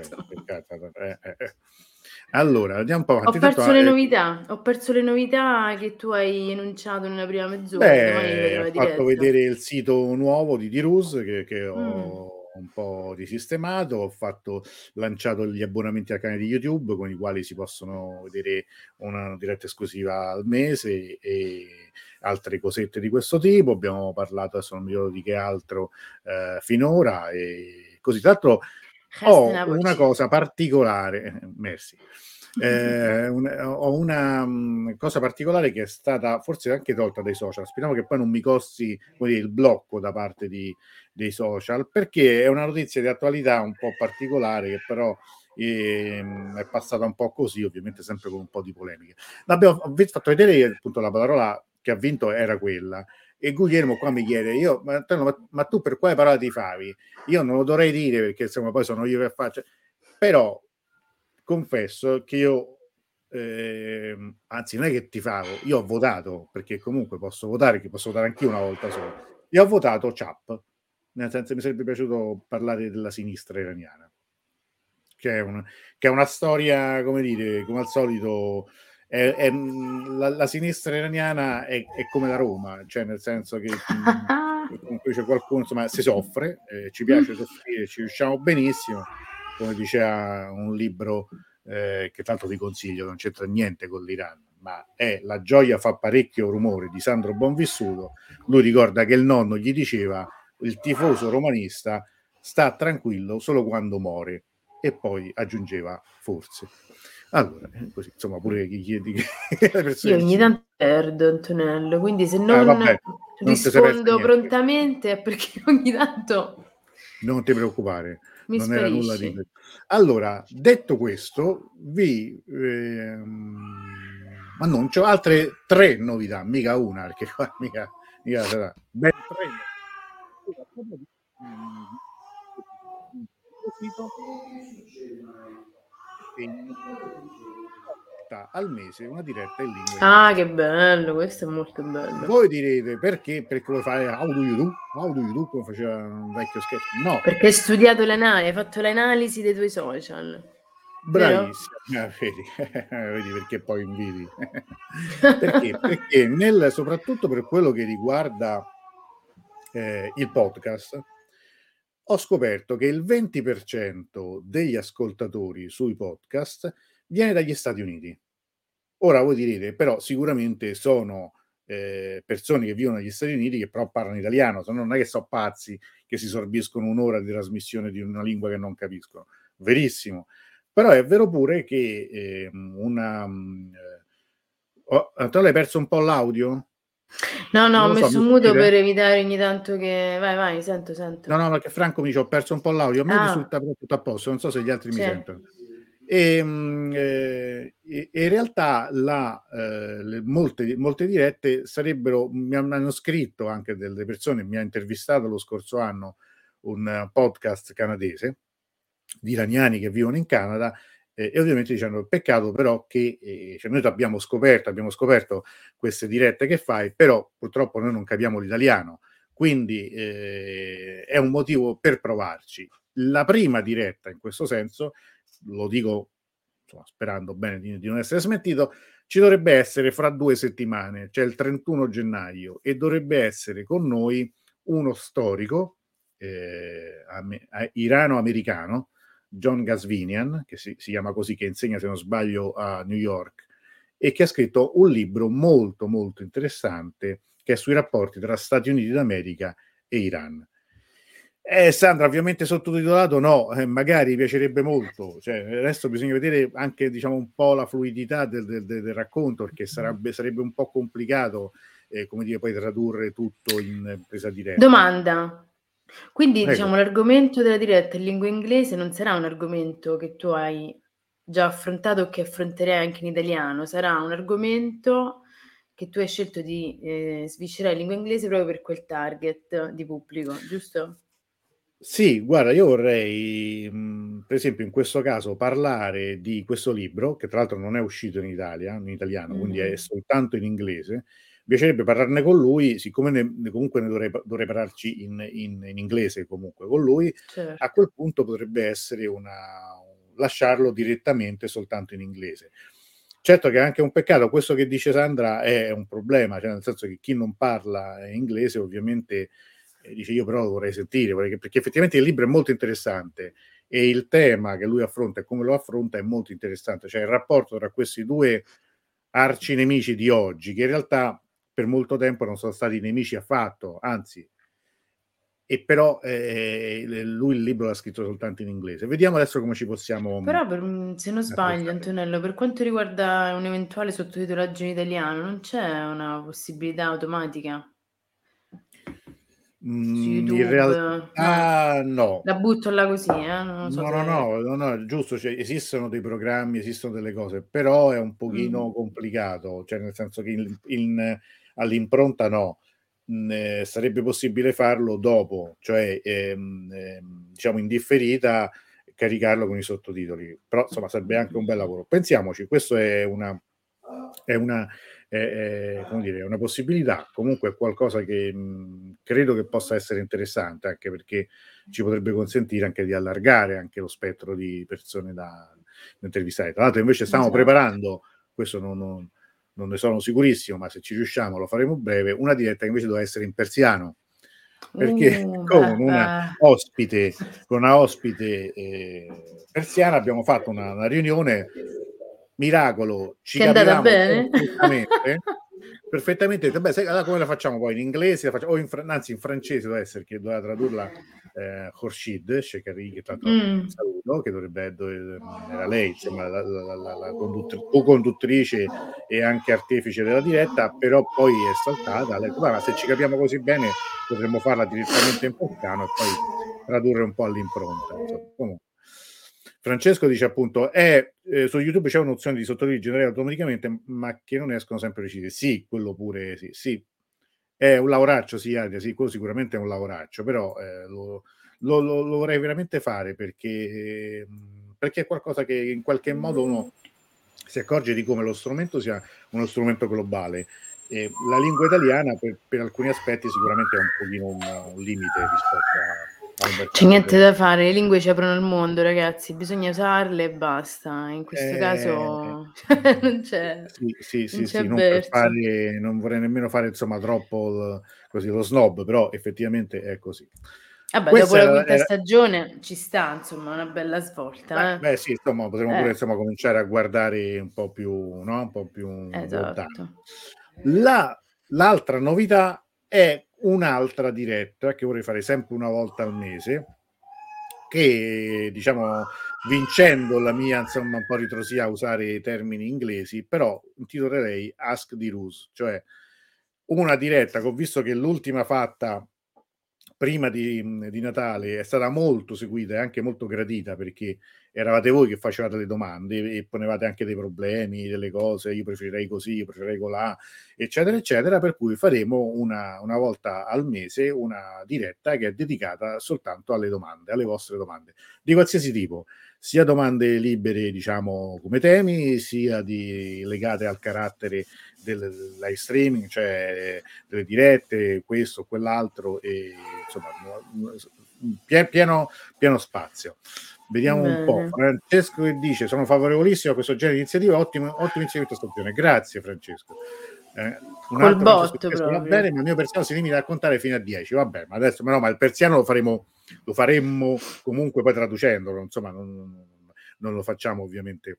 Allora, andiamo un po' avanti. Ho perso Tanto, le novità, ho perso le novità che tu hai enunciato nella prima mezz'ora. Beh, ho fatto vedere il sito nuovo di Dirus che, che ho... Mm un po' risistemato, ho fatto, lanciato gli abbonamenti al canale di YouTube con i quali si possono vedere una diretta esclusiva al mese e altre cosette di questo tipo. Abbiamo parlato, adesso non mi ricordo di che altro eh, finora e così. Tra l'altro ho una cosa particolare, merci eh, un, ho una um, cosa particolare che è stata forse anche tolta dai social. Speriamo che poi non mi costi dire, il blocco da parte di, dei social, perché è una notizia di attualità un po' particolare che però eh, è passata un po' così, ovviamente sempre con un po' di polemiche. Abbiamo fatto vedere che appunto la parola che ha vinto era quella. E Guglielmo qua mi chiede, io, ma, ma, tu per quale parola ti favi? Io non lo dovrei dire perché insomma poi sono io che faccio, però confesso che io, eh, anzi non è che ti favo, io ho votato, perché comunque posso votare, che posso votare anch'io una volta sola, e ho votato CHAP, nel senso che mi sarebbe piaciuto parlare della sinistra iraniana, che è, un, che è una storia, come dire, come al solito... È, è, la, la, sinistra iraniana è, è, come la Roma, cioè nel senso <laughs> che comunque c'è qualcuno, insomma, si soffre, eh, ci piace soffrire, ci riusciamo benissimo, come diceva un libro eh, che tanto ti consiglio, non c'entra niente con l'Iran, ma è La gioia fa parecchio rumore di Sandro Bonvissuto. Lui ricorda che il nonno gli diceva il tifoso romanista sta tranquillo solo quando muore e poi aggiungeva forse. Allora, eh, così, insomma, pure chi chiedi che <laughs> Io ogni tanto perdo Antonello, quindi se ah, non, ah, vabbè, non rispondo prontamente è perché <laughs> ogni tanto... Non ti preoccupare. Mi non sparisci. era nulla di allora detto questo vi ehm, annuncio altre tre novità mica una perché qua <laughs> mica, mica sarà ben tre diretta al mese, una diretta in lingua Ah, che bello, questo è molto bello. Voi direte perché? Perché vuoi fare how do you do? How do you do? Come faceva un vecchio sketch? No. Perché hai studiato l'analisi, hai fatto l'analisi dei tuoi social. Bravissimo, ah, vedi, <laughs> vedi perché poi invidi. <laughs> perché? Perché nel, soprattutto per quello che riguarda eh, il podcast, ho scoperto che il 20% degli ascoltatori sui podcast viene dagli Stati Uniti. Ora voi direte, però sicuramente sono eh, persone che vivono negli Stati Uniti che però parlano italiano, non è che sono pazzi che si sorbiscono un'ora di trasmissione di una lingua che non capiscono. Verissimo. Però è vero pure che eh, una... Mm, eh, oh, Antonio, hai perso un po' l'audio? No, no, ho messo so, muto per evitare ogni tanto che... Vai, vai, sento, sento. No, no, perché Franco mi dice ho perso un po' l'audio, a me ah. risulta tutto a posto, non so se gli altri sì. mi sentono. E, mm, eh, e, in realtà la, eh, molte, molte, dirette sarebbero, mi hanno scritto anche delle persone, mi ha intervistato lo scorso anno un podcast canadese di iraniani che vivono in Canada eh, e ovviamente dicendo peccato però che eh, cioè noi abbiamo scoperto, abbiamo scoperto queste dirette che fai, però purtroppo noi non capiamo l'italiano, quindi eh, è un motivo per provarci. La prima diretta in questo senso lo dico insomma, sperando bene di, di, non essere smentito, ci dovrebbe essere fra due settimane, cioè il 31 gennaio, e dovrebbe essere con noi uno storico eh, irano-americano, John Gasvinian, che si, si chiama così, che insegna, se non sbaglio, a New York, e che ha scritto un libro molto, molto interessante che è sui rapporti tra Stati Uniti d'America e Iran. Eh, Sandra, ovviamente sottotitolato no, eh, magari piacerebbe molto. Cioè, adesso bisogna vedere anche diciamo, un po' la fluidità del, del, del racconto, perché sarebbe, sarebbe, un po' complicato eh, come dire, poi tradurre tutto in presa diretta. Domanda. Quindi Prego. diciamo l'argomento della diretta in lingua inglese non sarà un argomento che tu hai già affrontato o che affronterai anche in italiano, sarà un argomento che tu hai scelto di eh, sviscerare in lingua inglese proprio per quel target di pubblico, giusto? Sì, guarda, io vorrei, mhmm, per esempio in questo caso parlare di questo libro, che tra l'altro non è uscito in Italia, in italiano, quindi è soltanto in inglese. Mi piacerebbe parlarne con lui, siccome ne comunque ne dovrei dovrei parlarci in in in inglese comunque con lui, Certo. a quel punto potrebbe essere una lasciarlo direttamente soltanto in inglese. Certo che è anche un peccato, questo che dice Sandra è un problema, cioè nel senso che chi non parla inglese ovviamente e dice io però lo vorrei sentire, vorrei, perché effettivamente il libro è molto interessante e il tema che lui affronta e come lo affronta è molto interessante, cioè il rapporto tra questi due arcinemici di oggi, che in realtà per molto tempo non sono stati nemici affatto, anzi, e però eh, lui il libro l'ha scritto soltanto in inglese. Vediamo adesso come ci possiamo... Però per, se non sbaglio Antonello, per quanto riguarda un eventuale sottotitolaggio in italiano, non c'è una possibilità automatica? Mm, in realtà no. La butto là così, eh? Non so no, no, no, no, no, giusto, cioè, esistono dei programmi, esistono delle cose, però è un pochino mm. complicato, cioè nel senso che in, in, all'impronta no, mm, eh, sarebbe possibile farlo dopo, cioè ehm, ehm, diciamo in differita caricarlo con i sottotitoli, però insomma sarebbe anche un bel lavoro. Pensiamoci, questo è una, è una è, è, dire, è una possibilità, comunque è qualcosa che mh, credo che possa essere interessante, anche perché ci potrebbe consentire anche di allargare anche lo spettro di persone da, da intervistare. Tra l'altro invece stiamo esatto. preparando, questo non, non, non, ne sono sicurissimo, ma se ci riusciamo lo faremo breve, una diretta che invece doveva essere in persiano. Perché uh, <laughs> con una ospite, con una ospite eh, persiana abbiamo fatto una, una riunione miracolo, ci che capiamo perfettamente. <laughs> perfettamente. Beh, sai, allora come la facciamo poi? In inglese, facciamo, o in, anzi in francese deve essere, che doveva tradurla eh, Khorshid Shekari, che tra mm. saluto, che dovrebbe, dove, era lei, insomma, la, la, la, la co-conduttrice e anche artefice della diretta, però poi è saltata. Lei, ma se ci capiamo così bene potremmo farla direttamente in porcano e poi tradurre un po' all'impronta. Insomma. Comunque. Francesco dice appunto, è, eh, su YouTube c'è un'opzione di sottotitoli generati automaticamente, ma che non escono sempre precisi. Sì, quello pure sì, sì. È un lavoraccio, sì, Adia, sì, quello sicuramente è un lavoraccio, però eh, lo, lo, lo, lo, vorrei veramente fare perché, perché è qualcosa che in qualche modo uno si accorge di come lo strumento sia uno strumento globale. E la lingua italiana per, per alcuni aspetti sicuramente è un pochino un, un limite rispetto a c'è niente da fare, le lingue ci aprono il mondo, ragazzi, bisogna usarle e basta. In questo eh, caso <laughs> non c'è. Sì, sì, sì, sì non, fare, non, vorrei nemmeno fare insomma troppo il, così, lo snob, però effettivamente è così. Vabbè, Questa dopo la quinta era... stagione ci sta, insomma, una bella svolta. Beh, eh? beh sì, insomma, potremmo eh. pure insomma, cominciare a guardare un po' più, no? un po' più esatto. La, l'altra novità è un'altra diretta che vorrei fare sempre una volta al mese che diciamo vincendo la mia insomma un po' ritrosia a usare termini inglesi, però intitolerei Ask the Ruse, cioè una diretta che ho visto che l'ultima fatta prima di, di, Natale è stata molto seguita e anche molto gradita perché eravate voi che facevate le domande e ponevate anche dei problemi, delle cose, io preferirei così, io preferirei colà, eccetera, eccetera, per cui faremo una, una volta al mese una diretta che è dedicata soltanto alle domande, alle vostre domande, di qualsiasi tipo sia domande libere, diciamo, come temi, sia di, legate al carattere del live streaming, cioè delle dirette, questo, quell'altro, e insomma, pieno, pieno spazio. Vediamo Bene. un po'. Francesco che dice: Sono favorevolissimo a questo genere di iniziativa. Ottimo, ottimo inserimento stagione. Grazie, Francesco. Eh, un Col botto, va bene, ma il mio persiano si limita a contare fino a 10. Vabbè, ma adesso, ma no, ma il persiano lo faremo lo faremmo comunque poi traducendolo, insomma, non, non lo facciamo ovviamente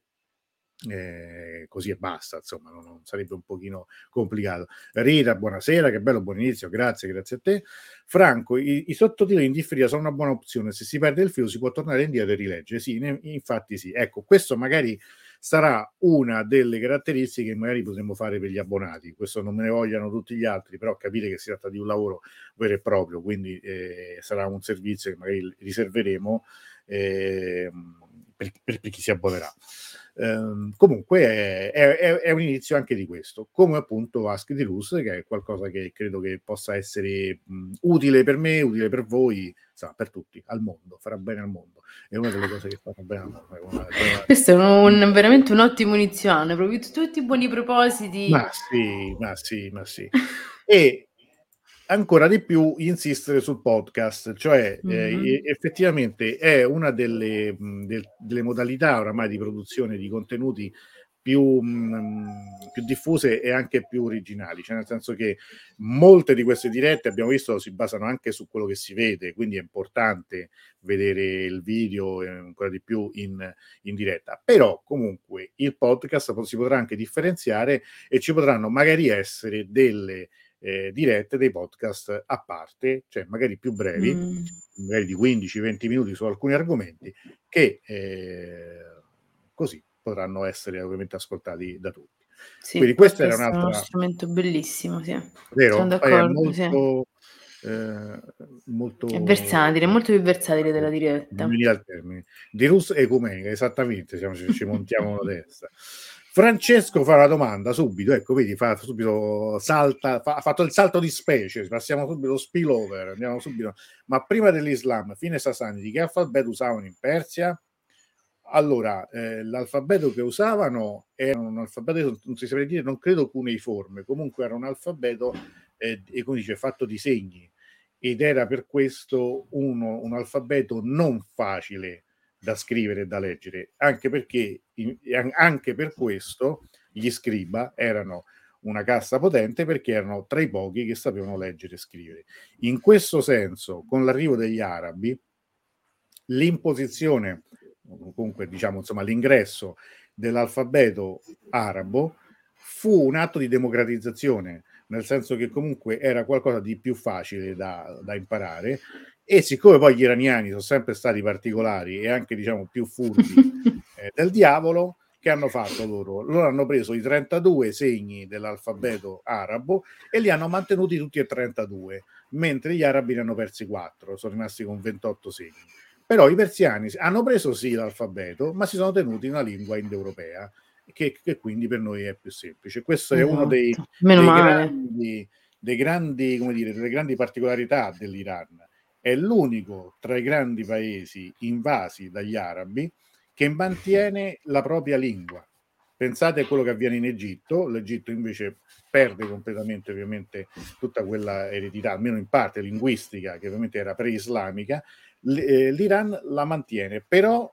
eh, così e basta, insomma, non, non, sarebbe un pochino complicato. Rita, buonasera, che bello, buon inizio, grazie, grazie a te. Franco, i, i sottotitoli in differita sono una buona opzione, se si perde il filo si può tornare indietro e rileggere, sì, ne, infatti sì. Ecco, questo magari sarà una delle caratteristiche che magari potremmo fare per gli abbonati. Questo non me ne vogliano tutti gli altri, però capire che si tratta di un lavoro vero e proprio, quindi eh, sarà un servizio che magari riserveremo eh, per, per, chi si abbonerà. Um, comunque è, è, è, un inizio anche di questo, come appunto Ask di Luz, che è qualcosa che credo che possa essere mh, utile per me, utile per voi, insomma, per tutti, al mondo, farà bene al mondo. È una delle cose che fanno bene al mondo. Una, una... Questo è un, veramente un ottimo inizio anno, proprio tutti i buoni propositi. Ma sì, ma sì, ma sì. <laughs> e ancora di più insistere sul podcast, cioè mm-hmm. eh, effettivamente è una delle, mh, del, delle, modalità oramai di produzione di contenuti più, mh, più, diffuse e anche più originali, cioè nel senso che molte di queste dirette abbiamo visto si basano anche su quello che si vede, quindi è importante vedere il video e ancora di più in, in diretta, però comunque il podcast si potrà anche differenziare e ci potranno magari essere delle eh, dirette dei podcast a parte, cioè magari più brevi, mm. magari di 15-20 minuti su alcuni argomenti, che eh, così potranno essere ovviamente ascoltati da tutti. Sì, Quindi questo era un altro strumento bellissimo, sì. Vero? Sono d'accordo, molto, sì. eh, molto è versatile, molto più versatile della diretta. Di Rus ecumenica, esattamente, diciamo, ci, ci montiamo la testa. Francesco fa una domanda subito, ecco, vedi, fa subito salta, fa, ha fatto il salto di specie, passiamo subito spillover, andiamo subito. Ma prima dell'Islam, fine sasanidi, che alfabeto usavano in Persia? Allora, eh, l'alfabeto che usavano era un alfabeto, non si saprei dire, non credo cuneiforme, comunque era un alfabeto, eh, e come dice, fatto di segni, ed era per questo uno, un alfabeto non facile da scrivere e da leggere, anche perché anche per questo gli scriba erano una cassa potente perché erano tra i pochi che sapevano leggere e scrivere. In questo senso, con l'arrivo degli arabi, l'imposizione, comunque diciamo insomma l'ingresso dell'alfabeto arabo fu un atto di democratizzazione, nel senso che comunque era qualcosa di più facile da, da imparare e siccome poi gli iraniani sono sempre stati particolari e anche diciamo più furbi <laughs> eh, del diavolo, che hanno fatto loro? Loro hanno preso i 32 segni dell'alfabeto arabo e li hanno mantenuti tutti e 32, mentre gli arabi ne hanno persi 4, sono rimasti con 28 segni. Però i persiani hanno preso sì l'alfabeto, ma si sono tenuti una lingua indoeuropea, che, che quindi per noi è più semplice. Questo è uno dei, esatto. dei grandi, dei grandi, come dire, delle grandi particolarità dell'Iran è l'unico tra i grandi paesi invasi dagli arabi che mantiene la propria lingua. Pensate a quello che avviene in Egitto, l'Egitto invece perde completamente ovviamente tutta quella eredità, almeno in parte linguistica, che ovviamente era pre-islamica, eh, l'Iran la mantiene, però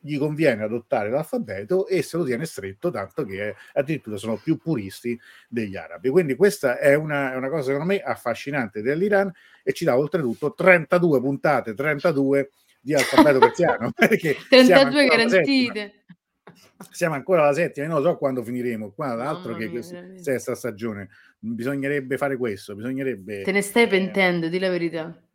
gli conviene adottare l'alfabeto e se lo tiene stretto, tanto che addirittura sono più puristi degli arabi. Quindi questa è una, è una cosa secondo me affascinante dell'Iran e ci dà oltretutto 32 puntate, 32 di alfabeto persiano. <laughs> 32 garantite. Siamo ancora alla settima, non so quando finiremo. Qua, l'altro che questa sesta stagione bisognerebbe fare questo. Bisognerebbe. Te ne stai pentendo, di la verità.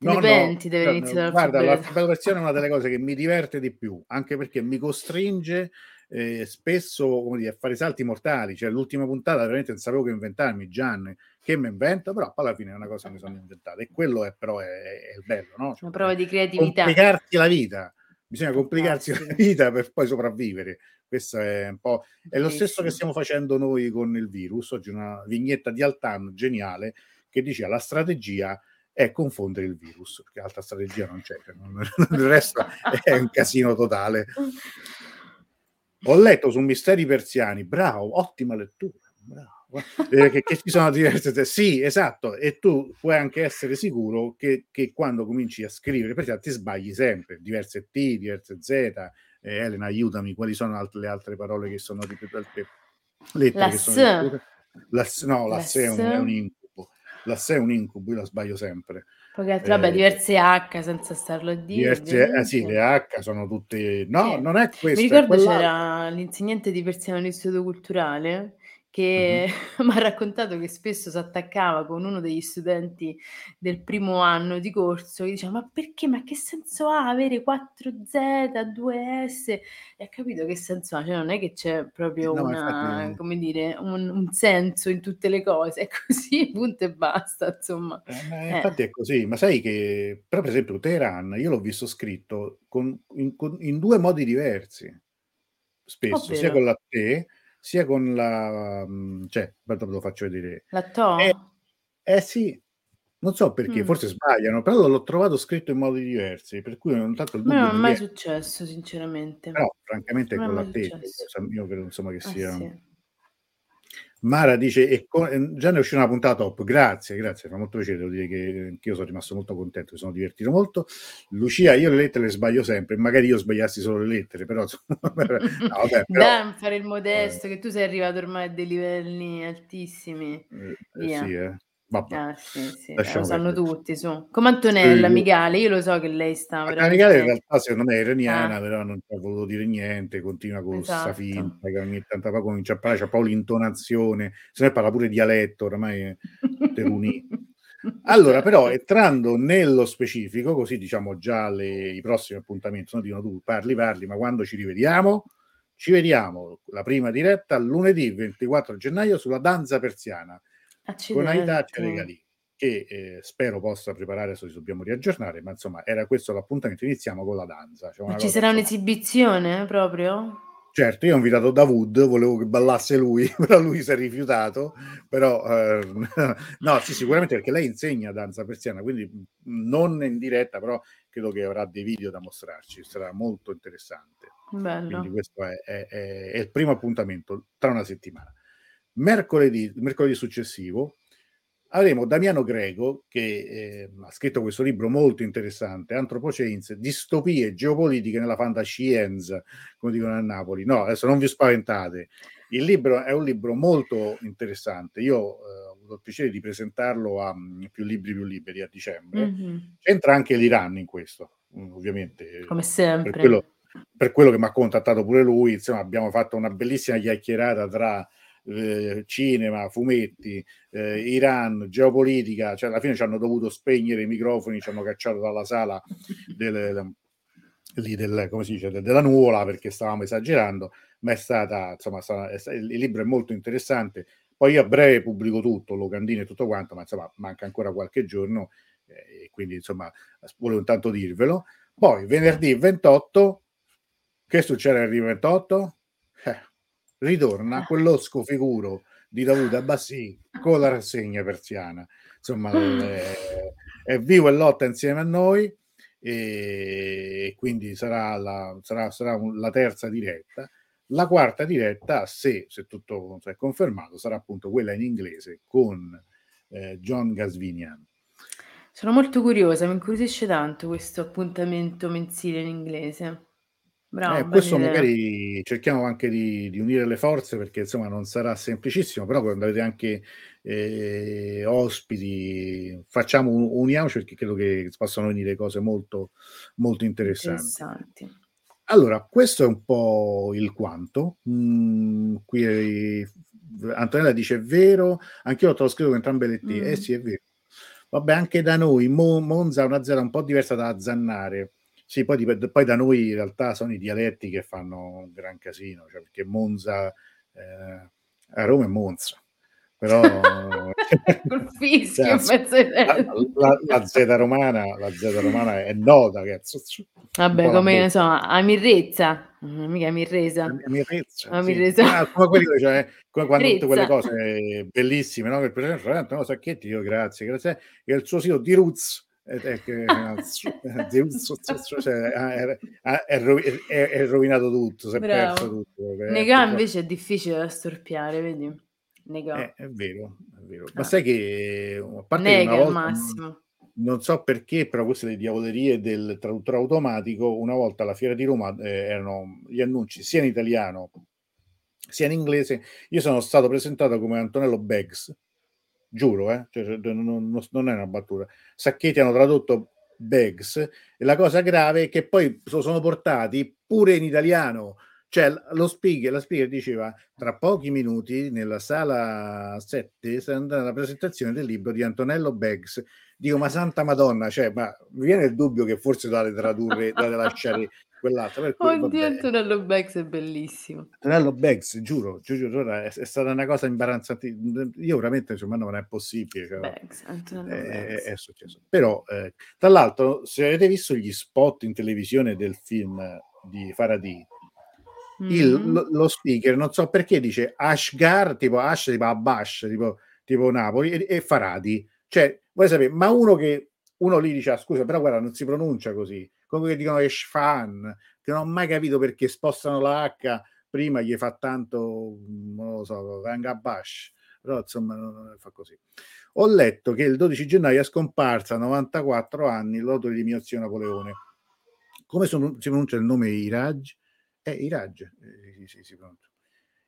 No, ne penti no, deve iniziare guarda, l'alfabetoversione è una delle cose che mi diverte di più, anche perché mi costringe eh, spesso come dire, a fare salti mortali. Cioè, l'ultima puntata veramente non sapevo che inventarmi, Gian, che mi invento, però alla fine è una cosa che mi sono inventato. E quello è però è, è il bello, no? Cioè, una prova di creatività. Complicarsi la vita. Bisogna complicarsi la vita per poi sopravvivere. Questo è un po'. È lo stesso che stiamo facendo noi con il virus. Oggi una vignetta di Altan geniale che diceva la strategia è confondere il virus, perché altra strategia non c'è, cioè <laughs> non, il resto è un casino totale. Ho letto su Misteri Persiani, bravo, ottima lettura, bravo. Eh, che, che, ci sono diverse sì esatto e tu puoi anche essere sicuro che, che quando cominci a scrivere perché ti sbagli sempre diverse T, diverse Z eh, Elena aiutami quali sono alt- le altre parole che sono ripetute lettere la che sono la, no la, la S è un, è un la S è un incubo io la sbaglio sempre poi altro, vabbè, eh, diverse H senza starlo a dire. Diverse, eh, sì, le H sono tutte... No, sì. non è questo. Mi ricordo c'era l'insegnante di persiano all'istituto culturale che <laughs> mi ha raccontato che spesso si attaccava con uno degli studenti del primo anno di corso e diceva ma perché, ma che senso ha avere 4Z, 2S? E ha capito che senso ha, cioè non è che c'è proprio no, una, infatti... come dire, un, un, senso in tutte le cose, è così, <laughs> punto e basta, insomma. Eh, eh. Infatti è così, ma sai che, però per esempio Teheran, io l'ho visto scritto con, in, con, in due modi diversi, spesso, sia con la T sia con la... Mhmm, cioè, dopo lo faccio vedere. La To? Eh, eh sì, non so perché, mm. forse sbagliano, però l'ho trovato scritto in modi diversi, per cui non tanto il dubbio. non è mai successo, sinceramente. Però, francamente, con la te, io credo insomma che ah, sia. Sì. Mara dice, e con, già ne è uscita una puntata top, grazie, grazie, fa molto piacere, devo dire che io sono rimasto molto contento, mi sono divertito molto. Lucia, io le lettere le sbaglio sempre, magari io sbagliassi solo le lettere, però... <laughs> no, vabbè, però <laughs> Dai, fare il modesto, eh. che tu sei arrivato ormai a dei livelli altissimi. Eh, eh, sì, eh. Vabbè. Ah, sì, sì, eh, lo sanno tutti, su. Come Antonella sì, Migale, io lo so che lei sta veramente... Migale in realtà secondo me è iraniana, ah. però non ci ha voluto dire niente, continua con questa esatto. finta, che ogni tanto poi comincia a parlare, c'ha proprio l'intonazione, se ne parla pure dialetto, ormai è teruni. <laughs> Allora, però, entrando nello specifico, così diciamo già le, i prossimi appuntamenti, sono dicono tu parli, parli, ma quando ci rivediamo? Ci vediamo la prima diretta lunedì 24 gennaio sulla danza persiana con Aida Ceregali che eh, spero possa preparare, adesso ci dobbiamo riaggiornare, ma insomma era questo l'appuntamento, iniziamo con la danza. Cioè ci sarà un'esibizione proprio? Certo, io ho invitato Davud, volevo che ballasse lui, <laughs> però lui si è rifiutato, però eh, <laughs> no, sì, sicuramente perché lei insegna danza persiana, quindi non in diretta, però credo che avrà dei video da mostrarci, sarà molto interessante. Bello. Quindi questo è, è, è, è il primo appuntamento tra una settimana. Mercoledì, mercoledì successivo avremo Damiano Greco che eh, ha scritto questo libro molto interessante, Anthropocene, distopie geopolitiche nella fantascienza, come dicono a Napoli. No, adesso non vi spaventate. Il libro è un libro molto interessante. Io eh, ho avuto il piacere di presentarlo a um, più libri più liberi a dicembre. Mm-hmm. C'entra anche l'Iran in questo, ovviamente. Come sempre. Per quello, per quello che mi ha contattato pure lui, insomma, abbiamo fatto una bellissima chiacchierata tra eh, cinema, fumetti, eh, Iran, geopolitica, cioè alla fine ci hanno dovuto spegnere i microfoni, ci hanno cacciato dalla sala del, lì del, come si dice, della nuvola perché stavamo esagerando, ma è stata, insomma, stata, è, il libro è molto interessante. Poi io a breve pubblico tutto, locandine e tutto quanto, ma insomma manca ancora qualche giorno, eh, quindi insomma volevo intanto dirvelo. Poi venerdì 28, che succede venerdì 28? Eh, ritorna quell'osco figuro di Davuto Abbassi con la rassegna persiana. Insomma, è, è vivo e lotta insieme a noi e quindi sarà la, sarà, sarà la terza diretta. La quarta diretta, se, se tutto è confermato, sarà appunto quella in inglese con eh, John Gasvinian. Sono molto curiosa, mi incuriosisce tanto questo appuntamento mensile in inglese. Bravo, Eh, questo magari cerchiamo anche di, di unire le forze perché insomma non sarà semplicissimo, però quando avete anche eh, ospiti, facciamo uniamoci perché credo che possano venire cose molto, molto interessanti. Interessanti. Allora, questo è un po' il quanto. Mm, qui eh, Antonella dice è vero, anch'io l'ho scritto con entrambe le T. Eh mm. sì, è vero. Vabbè, anche da noi Mo- Monza è una zona un po' diversa da Zannare. Sì, poi, poi, da noi in realtà sono i dialetti che fanno un gran casino, cioè perché Monza eh, a Roma è Monza però <laughs> col fischio cioè, la, la, la, Z romana la Z romana è nota cazzo. vabbè come so Amirrezza mica Amirresa Amirrezza, Amirrezza. Sì. Ah, come, quelli, cioè, come quando tutte quelle cose bellissime no? il presidente no, Sacchetti io grazie grazie e il suo sito di Roots <laughs> è, è, rovinato tutto si è perso tutto Negà invece è difficile da storpiare vedi Nega. Eh, è vero, è vero. Ma ah. sai che a parte Nega volta, non, non, so perché, però queste le diavolerie del traduttore automatico, una volta alla fiera di Roma eh, erano gli annunci sia in italiano sia in inglese. Io sono stato presentato come Antonello Beggs, giuro, eh? cioè, non, non, non, è una battuta. Sacchetti hanno tradotto Beggs e la cosa grave è che poi sono portati pure in italiano cioè, lo speaker, la speaker diceva tra pochi minuti nella sala 7 sarà andata la presentazione del libro di Antonello Beggs. Dico, ma santa madonna, cioè, ma mi viene il dubbio che forse dovete tradurre, dovete <laughs> lasciare quell'altro. Per cui, Oddio. Antonello Beggs è bellissimo. Antonello Beggs, giuro, giuro, è, è, stata una cosa imbarazzante. Io veramente, insomma, non è possibile. Cioè, Beggs, è, è, successo. Però, eh, tra l'altro, se avete visto gli spot in televisione del film di Faraday, il, mm-hmm. lo, lo, speaker non so perché dice Ashgar tipo Ash tipo Abash tipo, tipo Napoli e, e, Faradi cioè vuoi sapere ma uno che uno lì dice ah, scusa però guarda non si pronuncia così come che dicono Eshfan che non ho mai capito perché spostano la H prima gli fa tanto non lo so Abash però insomma fa così ho letto che il 12 gennaio è scomparsa a 94 anni l'autore di Mio zio Napoleone come sono, si pronuncia il nome Iraj è Iraj, eh, sì, sì,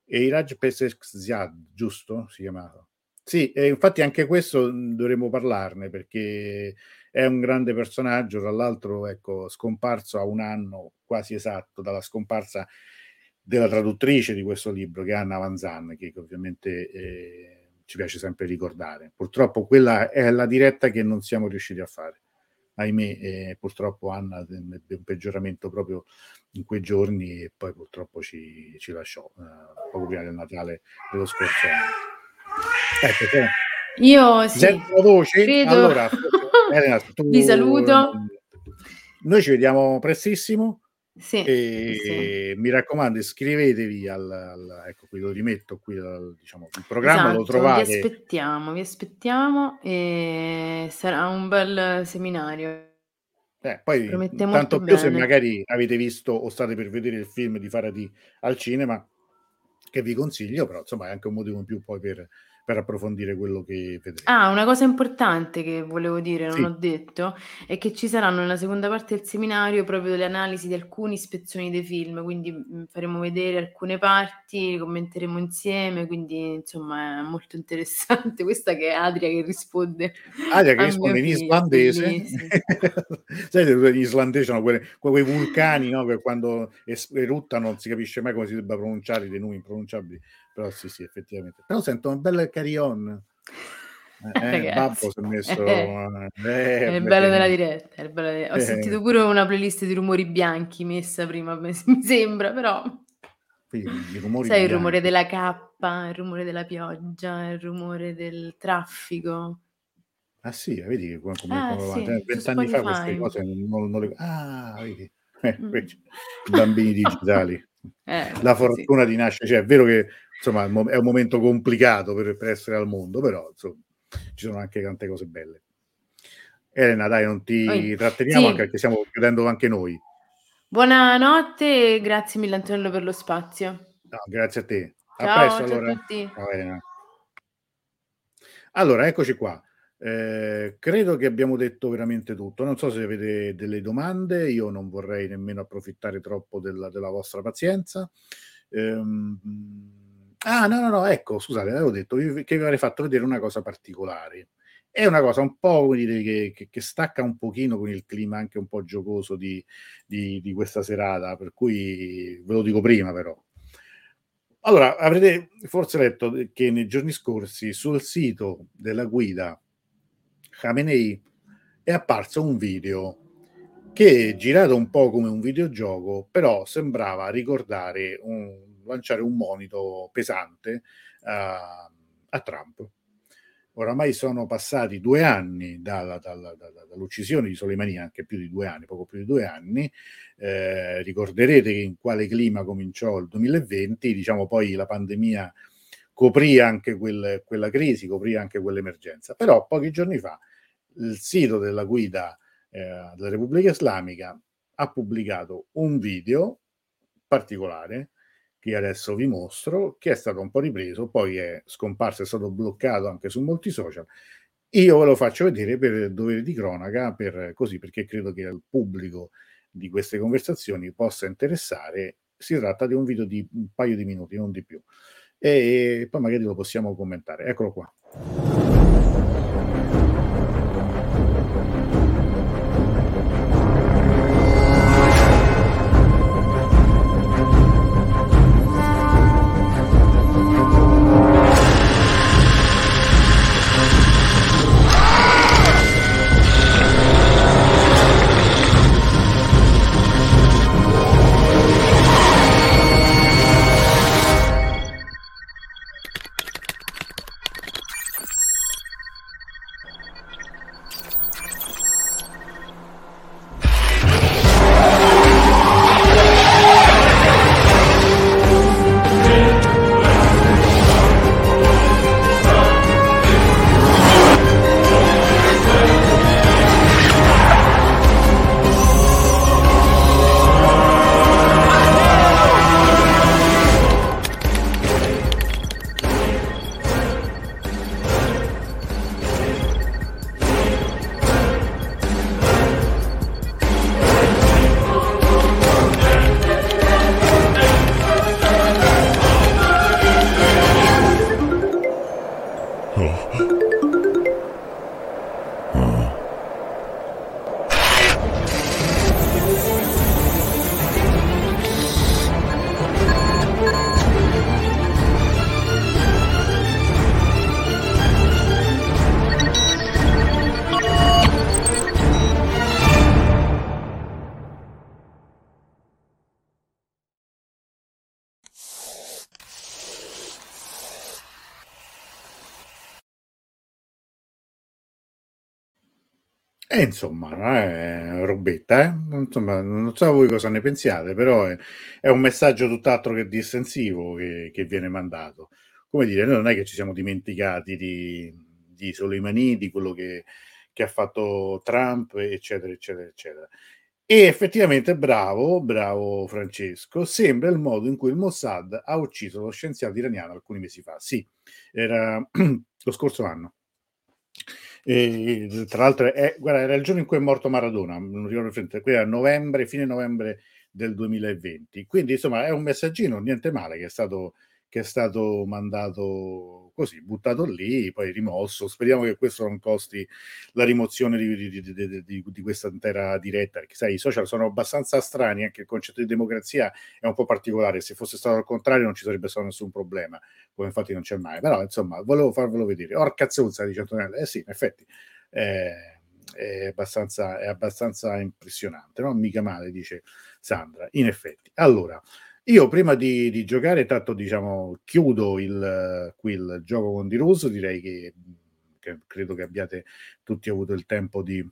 E Iraj Pesexziad, giusto? Si chiamava. Sì, e infatti anche questo dovremmo parlarne perché è un grande personaggio, tra l'altro ecco, scomparso a un anno quasi esatto dalla scomparsa della traduttrice di questo libro, che è Anna Vanzan, che ovviamente eh, ci piace sempre ricordare. Purtroppo quella è la diretta che non siamo riusciti a fare ahimè, eh, purtroppo Anna ebbe un peggioramento proprio in quei giorni e poi purtroppo ci, ci lasciò eh, poco prima del Natale dello scorso anno. Ecco, cioè, io sì, voce, credo... allora, Elena, <laughs> tu, vi saluto. Noi ci vediamo prestissimo. Sì, sì. mi raccomando, iscrivetevi al, al, ecco qui lo rimetto qui al, diciamo, il programma esatto, lo trovate. Vi aspettiamo, vi aspettiamo e sarà un bel seminario. Eh, poi tanto più bene. se magari avete visto o state per vedere il film di Faradi al cinema, che vi consiglio, però insomma è anche un motivo in più poi per per approfondire quello che vedremo. Ah, una cosa importante che volevo dire, non sì. ho detto, è che ci saranno nella seconda parte del seminario proprio delle analisi di alcune ispezioni dei film, quindi mm, faremo vedere alcune parti, commenteremo insieme, quindi insomma è molto interessante. <laughs> Questa che è Adria che risponde. Adria che risponde in islandese. <laughs> Sai, gli islandesi sono quei, quei vulcani no? che quando eruttano non si capisce mai come si debba pronunciare dei nomi impronunciabili però sì, sì, effettivamente. Però sento un bel carillon. Eh, eh Babbo si è messo... Eh, è il bello della diretta. Bello della... Ho sentito pure una playlist di rumori bianchi messa prima, <laughs> mi sembra, però... Sì, Sai il rumore della cappa, il rumore della pioggia, il rumore del traffico. Ah sì, vedi come, come, ah, come sì, vent'anni fa queste cose non, non le... Ah, vedi, eh, mm. bambini <laughs> digitali. Eh, la fortuna sì. di nascere, cioè è vero che insomma è un momento complicato per, per essere al mondo, però insomma, ci sono anche tante cose belle. Elena, dai, non ti Oi. tratteniamo sì. anche perché stiamo chiudendo anche noi. Buonanotte e grazie mille Antonello per lo spazio. No, grazie a te. A ciao, presto ciao allora. A tutti. Ciao, Elena. Allora, eccoci qua. Eh, credo che abbiamo detto veramente tutto. Non so se avete delle domande, io non vorrei nemmeno approfittare troppo della, della vostra pazienza. Ehm, Ah, no, no, no, ecco, scusate, avevo detto che vi avrei fatto vedere una cosa particolare. È una cosa un po', come dire, che, che, che stacca un pochino con il clima anche un po' giocoso di, di, di questa serata, per cui ve lo dico prima però. Allora, avrete forse letto che nei giorni scorsi sul sito della guida Khamenei è apparso un video che girato un po' come un videogioco, però sembrava ricordare un, lanciare un monito pesante uh, a Trump. Oramai sono passati due anni dalla, dalla, dalla, dall'uccisione di Soleimani, anche più di due anni, poco più di due anni. Eh, ricorderete che in quale clima cominciò il 2020, diciamo poi la pandemia coprì anche quel, quella crisi, coprì anche quell'emergenza. Però pochi giorni fa il sito della guida eh, della Repubblica Islamica ha pubblicato un video particolare che adesso vi mostro, che è stato un po' ripreso, poi è scomparso, è stato bloccato anche su molti social. Io ve lo faccio vedere per dovere di cronaca, per, così perché credo che al pubblico di queste conversazioni possa interessare. Si tratta di un video di un paio di minuti, non di più. E, poi magari lo possiamo commentare. Eccolo qua. Insomma, è robetta, eh? Insomma, non so voi cosa ne pensiate, però è, è un messaggio tutt'altro che distensivo che, che, viene mandato. Come dire, noi non è che ci siamo dimenticati di, di Soleimani, di quello che, che ha fatto Trump, eccetera, eccetera, eccetera. E effettivamente, bravo, bravo Francesco, sembra il modo in cui il Mossad ha ucciso lo scienziato iraniano alcuni mesi fa. Sì, era <clears throat> lo scorso anno. E, tra l'altro, è, guarda, era il giorno in cui è morto Maradona, non ricordo frente, qui a novembre, fine novembre del 2020. Quindi, insomma, è un messaggino, niente male, che è stato, che è stato mandato così, buttato lì, poi rimosso. Speriamo che questo non costi la rimozione di, di, di, di, questa intera diretta, perché sai, i social sono abbastanza strani, anche il concetto di democrazia è un po' particolare, se fosse stato al contrario non ci sarebbe stato nessun problema, come infatti non c'è mai, però insomma, volevo farvelo vedere. Orca zuzza, dice Antonella, eh sì, in effetti... Eh, è abbastanza, è abbastanza impressionante, no? Mica male, dice Sandra. In effetti. Allora, io prima di, di giocare, tanto diciamo, chiudo il, qui il gioco con Di Russo, direi che, che, credo che abbiate tutti avuto il tempo di,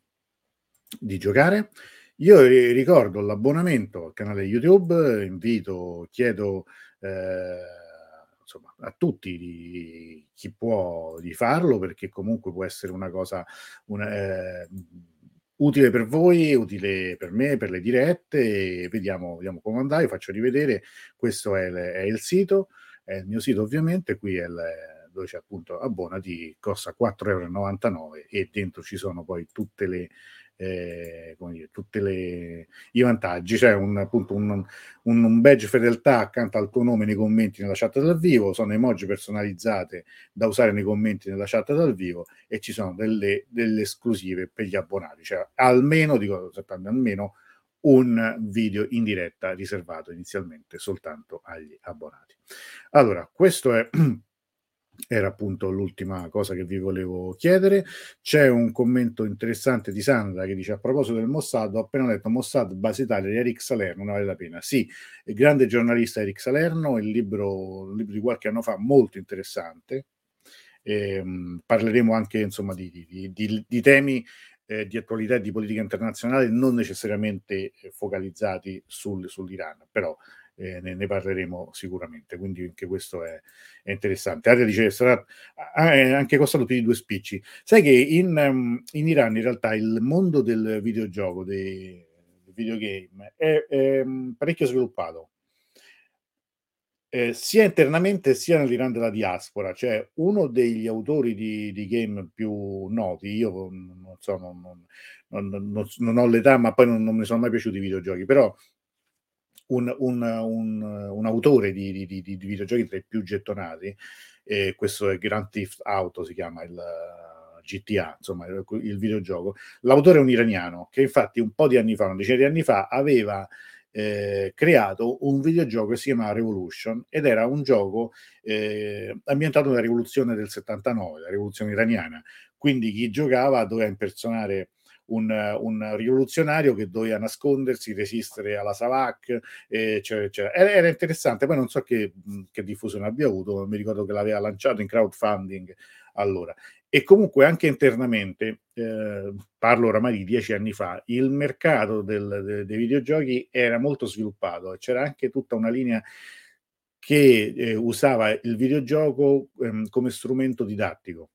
di giocare. Io ricordo l'abbonamento al canale YouTube, invito, chiedo eh, insomma, a tutti di, chi può di farlo perché comunque può essere una cosa una, eh, utile per voi, utile per me, per le dirette. Vediamo, vediamo come andare, faccio rivedere. Questo è, le, è, il sito, è il mio sito ovviamente, qui è il, dove c'è appunto abbonati, costa 4,99 euro e dentro ci sono poi tutte le eh, tutti i vantaggi, c'è un, appunto un, un, un, badge fedeltà accanto al tuo nome nei commenti nella chat dal vivo, sono emoji personalizzate da usare nei commenti nella chat dal vivo e ci sono delle, delle esclusive per gli abbonati, cioè almeno, dico almeno un video in diretta riservato inizialmente soltanto agli abbonati. Allora, questo è <clears throat> era appunto l'ultima cosa che vi volevo chiedere. C'è un commento interessante di Sandra che dice a proposito del Mossad, ho appena letto Mossad, base Italia di Eric Salerno, non vale la pena. Sì, il grande giornalista Eric Salerno, il libro, il libro di qualche anno fa, molto interessante. Eh, parleremo anche insomma di, di, di, di temi eh, di attualità e di politica internazionale non necessariamente focalizzati sul, sull'Iran, però eh, ne, ne, parleremo sicuramente, quindi anche questo è, è interessante. Aria dice sarà anche costato più di due spicci. Sai che in, um, in Iran in realtà il mondo del videogioco, dei videogame, è, è mm, parecchio sviluppato. Eh, sia internamente sia nell'Iran della diaspora, cioè uno degli autori di, di game più noti, io non so, non, non, non, non ho l'età, ma poi non, mi sono mai piaciuti i videogiochi, però un, un, un, un autore di, di, di, di, videogiochi tra i più gettonati, e questo è Grand Theft Auto, si chiama il GTA, insomma, il, il videogioco. L'autore è un iraniano che infatti un po' di anni fa, una decina di anni fa, aveva eh, creato un videogioco che si chiama Revolution ed era un gioco eh, ambientato nella rivoluzione del 79, la rivoluzione iraniana. Quindi chi giocava doveva impersonare un, un, rivoluzionario che doveva nascondersi, resistere alla Savac, eccetera, eccetera. Era, interessante, poi non so che, che diffusione abbia avuto, mi ricordo che l'aveva lanciato in crowdfunding allora. E comunque anche internamente, eh, parlo oramai di dieci anni fa, il mercato del, de, dei videogiochi era molto sviluppato c'era anche tutta una linea che eh, usava il videogioco ehm, come strumento didattico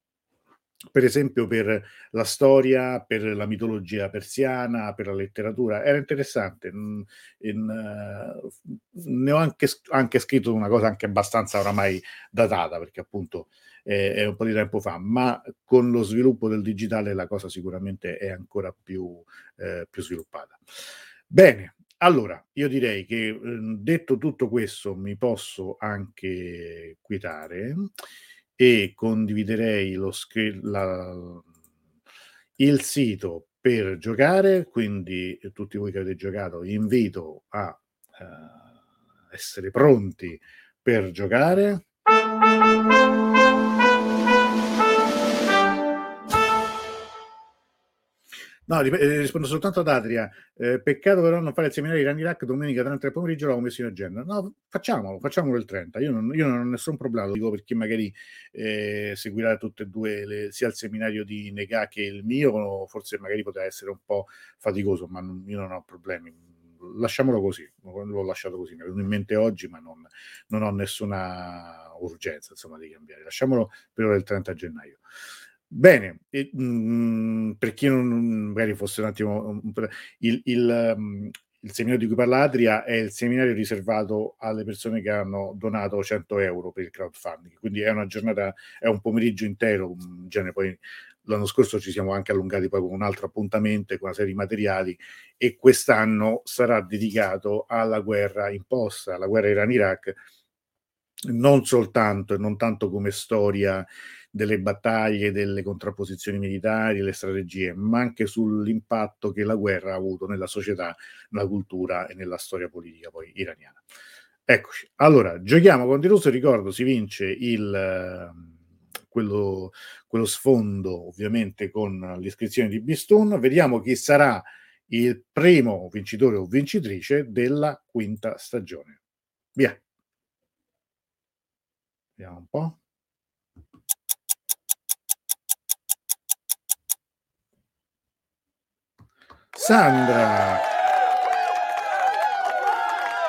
per esempio per la storia, per la mitologia persiana, per la letteratura. Era interessante. In, in, uh, ne ho anche, anche, scritto una cosa anche abbastanza oramai datata, perché appunto è, è, un po' di tempo fa, ma con lo sviluppo del digitale la cosa sicuramente è ancora più, eh, più sviluppata. Bene, allora, io direi che detto tutto questo mi posso anche quietare e condividerei lo scri- la, il sito per giocare, quindi tutti voi che avete giocato vi invito a uh, essere pronti per giocare. No, eh, rispondo soltanto ad Adria. Eh, peccato però non fare il seminario di Rani Rack domenica 30 pomeriggio, l'avevo messo in agenda. No, facciamolo, facciamolo il 30. Io non, io non ho nessun problema, lo dico per chi magari eh, seguirà tutte e due, le, sia il seminario di Nega che il mio, forse magari potrà essere un po' faticoso, ma non, io non ho problemi. Lasciamolo così, l'ho lasciato così, mi è venuto in mente oggi, ma non, non ho nessuna urgenza insomma, di cambiare. Lasciamolo per ora il 30 gennaio. Bene, e, mh, mm, per chi non magari fosse un attimo il, il, um, il, seminario di cui parla Adria è il seminario riservato alle persone che hanno donato 100 euro per il crowdfunding, quindi è una giornata, è un pomeriggio intero, in genere. Poi l'anno scorso ci siamo anche allungati poi con un altro appuntamento con una serie di materiali e quest'anno sarà dedicato alla guerra imposta, alla guerra Iran-Iraq, non soltanto e non tanto come storia delle battaglie, delle contrapposizioni militari, le strategie, ma anche sull'impatto che la guerra ha avuto nella società, nella cultura e nella storia politica poi iraniana. Eccoci. Allora, giochiamo con Russo, ricordo, si vince il, quello, quello sfondo ovviamente con l'iscrizione di Bistun. Vediamo chi sarà il primo vincitore o vincitrice della quinta stagione. Via. Vediamo un po'. Sandra.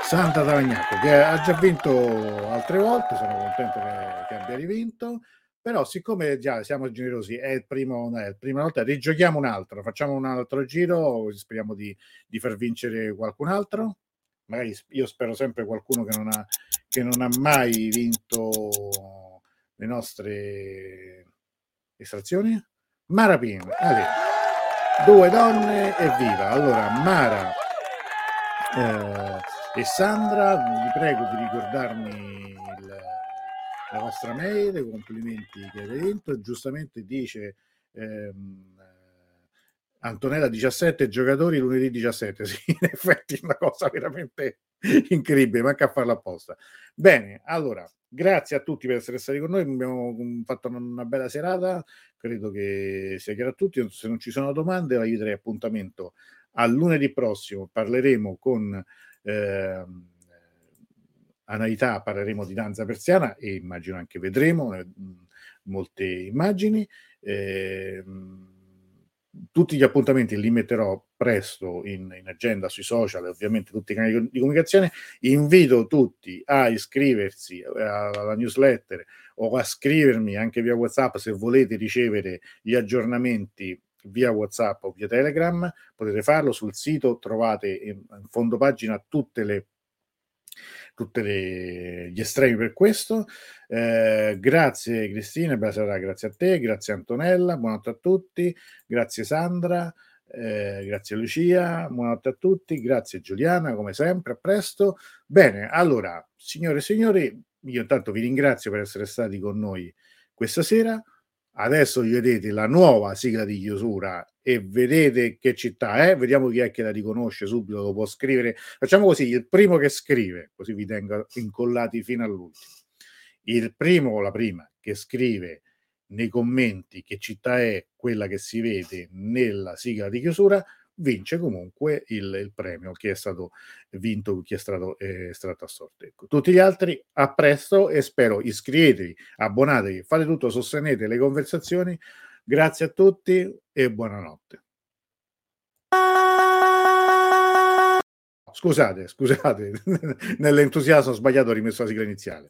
Sandra Tavagnacco che ha già vinto altre volte, sono contento che, che abbia rivinto, però siccome già siamo generosi, è il primo, è la prima volta, rigiochiamo un altro, facciamo un altro giro, speriamo di, di far vincere qualcun altro, magari io spero sempre qualcuno che non ha, che non ha mai vinto le nostre estrazioni. Marapin, allora due donne e viva. Allora, Mara eh, e Sandra, vi prego di ricordarmi il, la vostra mail, i complimenti che avete vinto. Giustamente dice ehm, Antonella 17 giocatori lunedì 17. <laughs> Sì, in effetti è una cosa veramente incredibile, manca a farla apposta. Bene, allora Grazie a tutti per essere stati con noi, abbiamo mm, fatto una bella serata, credo che sia chiaro a tutti, se non ci sono domande vi darei appuntamento a lunedì prossimo, parleremo con eh, Anaità, parleremo di danza persiana e immagino anche vedremo eh, molte immagini. Eh, tutti gli appuntamenti li metterò presto in, in agenda sui social e ovviamente tutti i canali di comunicazione. Invito tutti a iscriversi alla newsletter o a scrivermi anche via WhatsApp se volete ricevere gli aggiornamenti via WhatsApp o via Telegram. Potete farlo sul sito, trovate in fondo pagina tutte le tutti gli estremi per questo. Eh, grazie Cristina, buonasera, grazie a te, grazie Antonella, buonanotte a tutti, grazie Sandra, eh, grazie Lucia, buonanotte a tutti, grazie Giuliana, come sempre, a presto. Bene, allora, signore e signori, io intanto vi ringrazio per essere stati con noi questa sera. Adesso vedete la nuova sigla di chiusura e vedete che città è, vediamo chi è che la riconosce subito, lo può scrivere. Facciamo così, il primo che scrive, così vi tengo incollati fino all'ultimo. Il primo o la prima che scrive nei commenti che città è quella che si vede nella sigla di chiusura, vince comunque il, il premio che è stato vinto, chi è stato eh, estratto a sorte. Ecco. Tutti gli altri a presto e spero iscrivetevi, abbonatevi, fate tutto, sostenete le conversazioni. Grazie a tutti e buonanotte. Scusate, scusate, <laughs> nell'entusiasmo ho sbagliato, ho rimesso la sigla iniziale.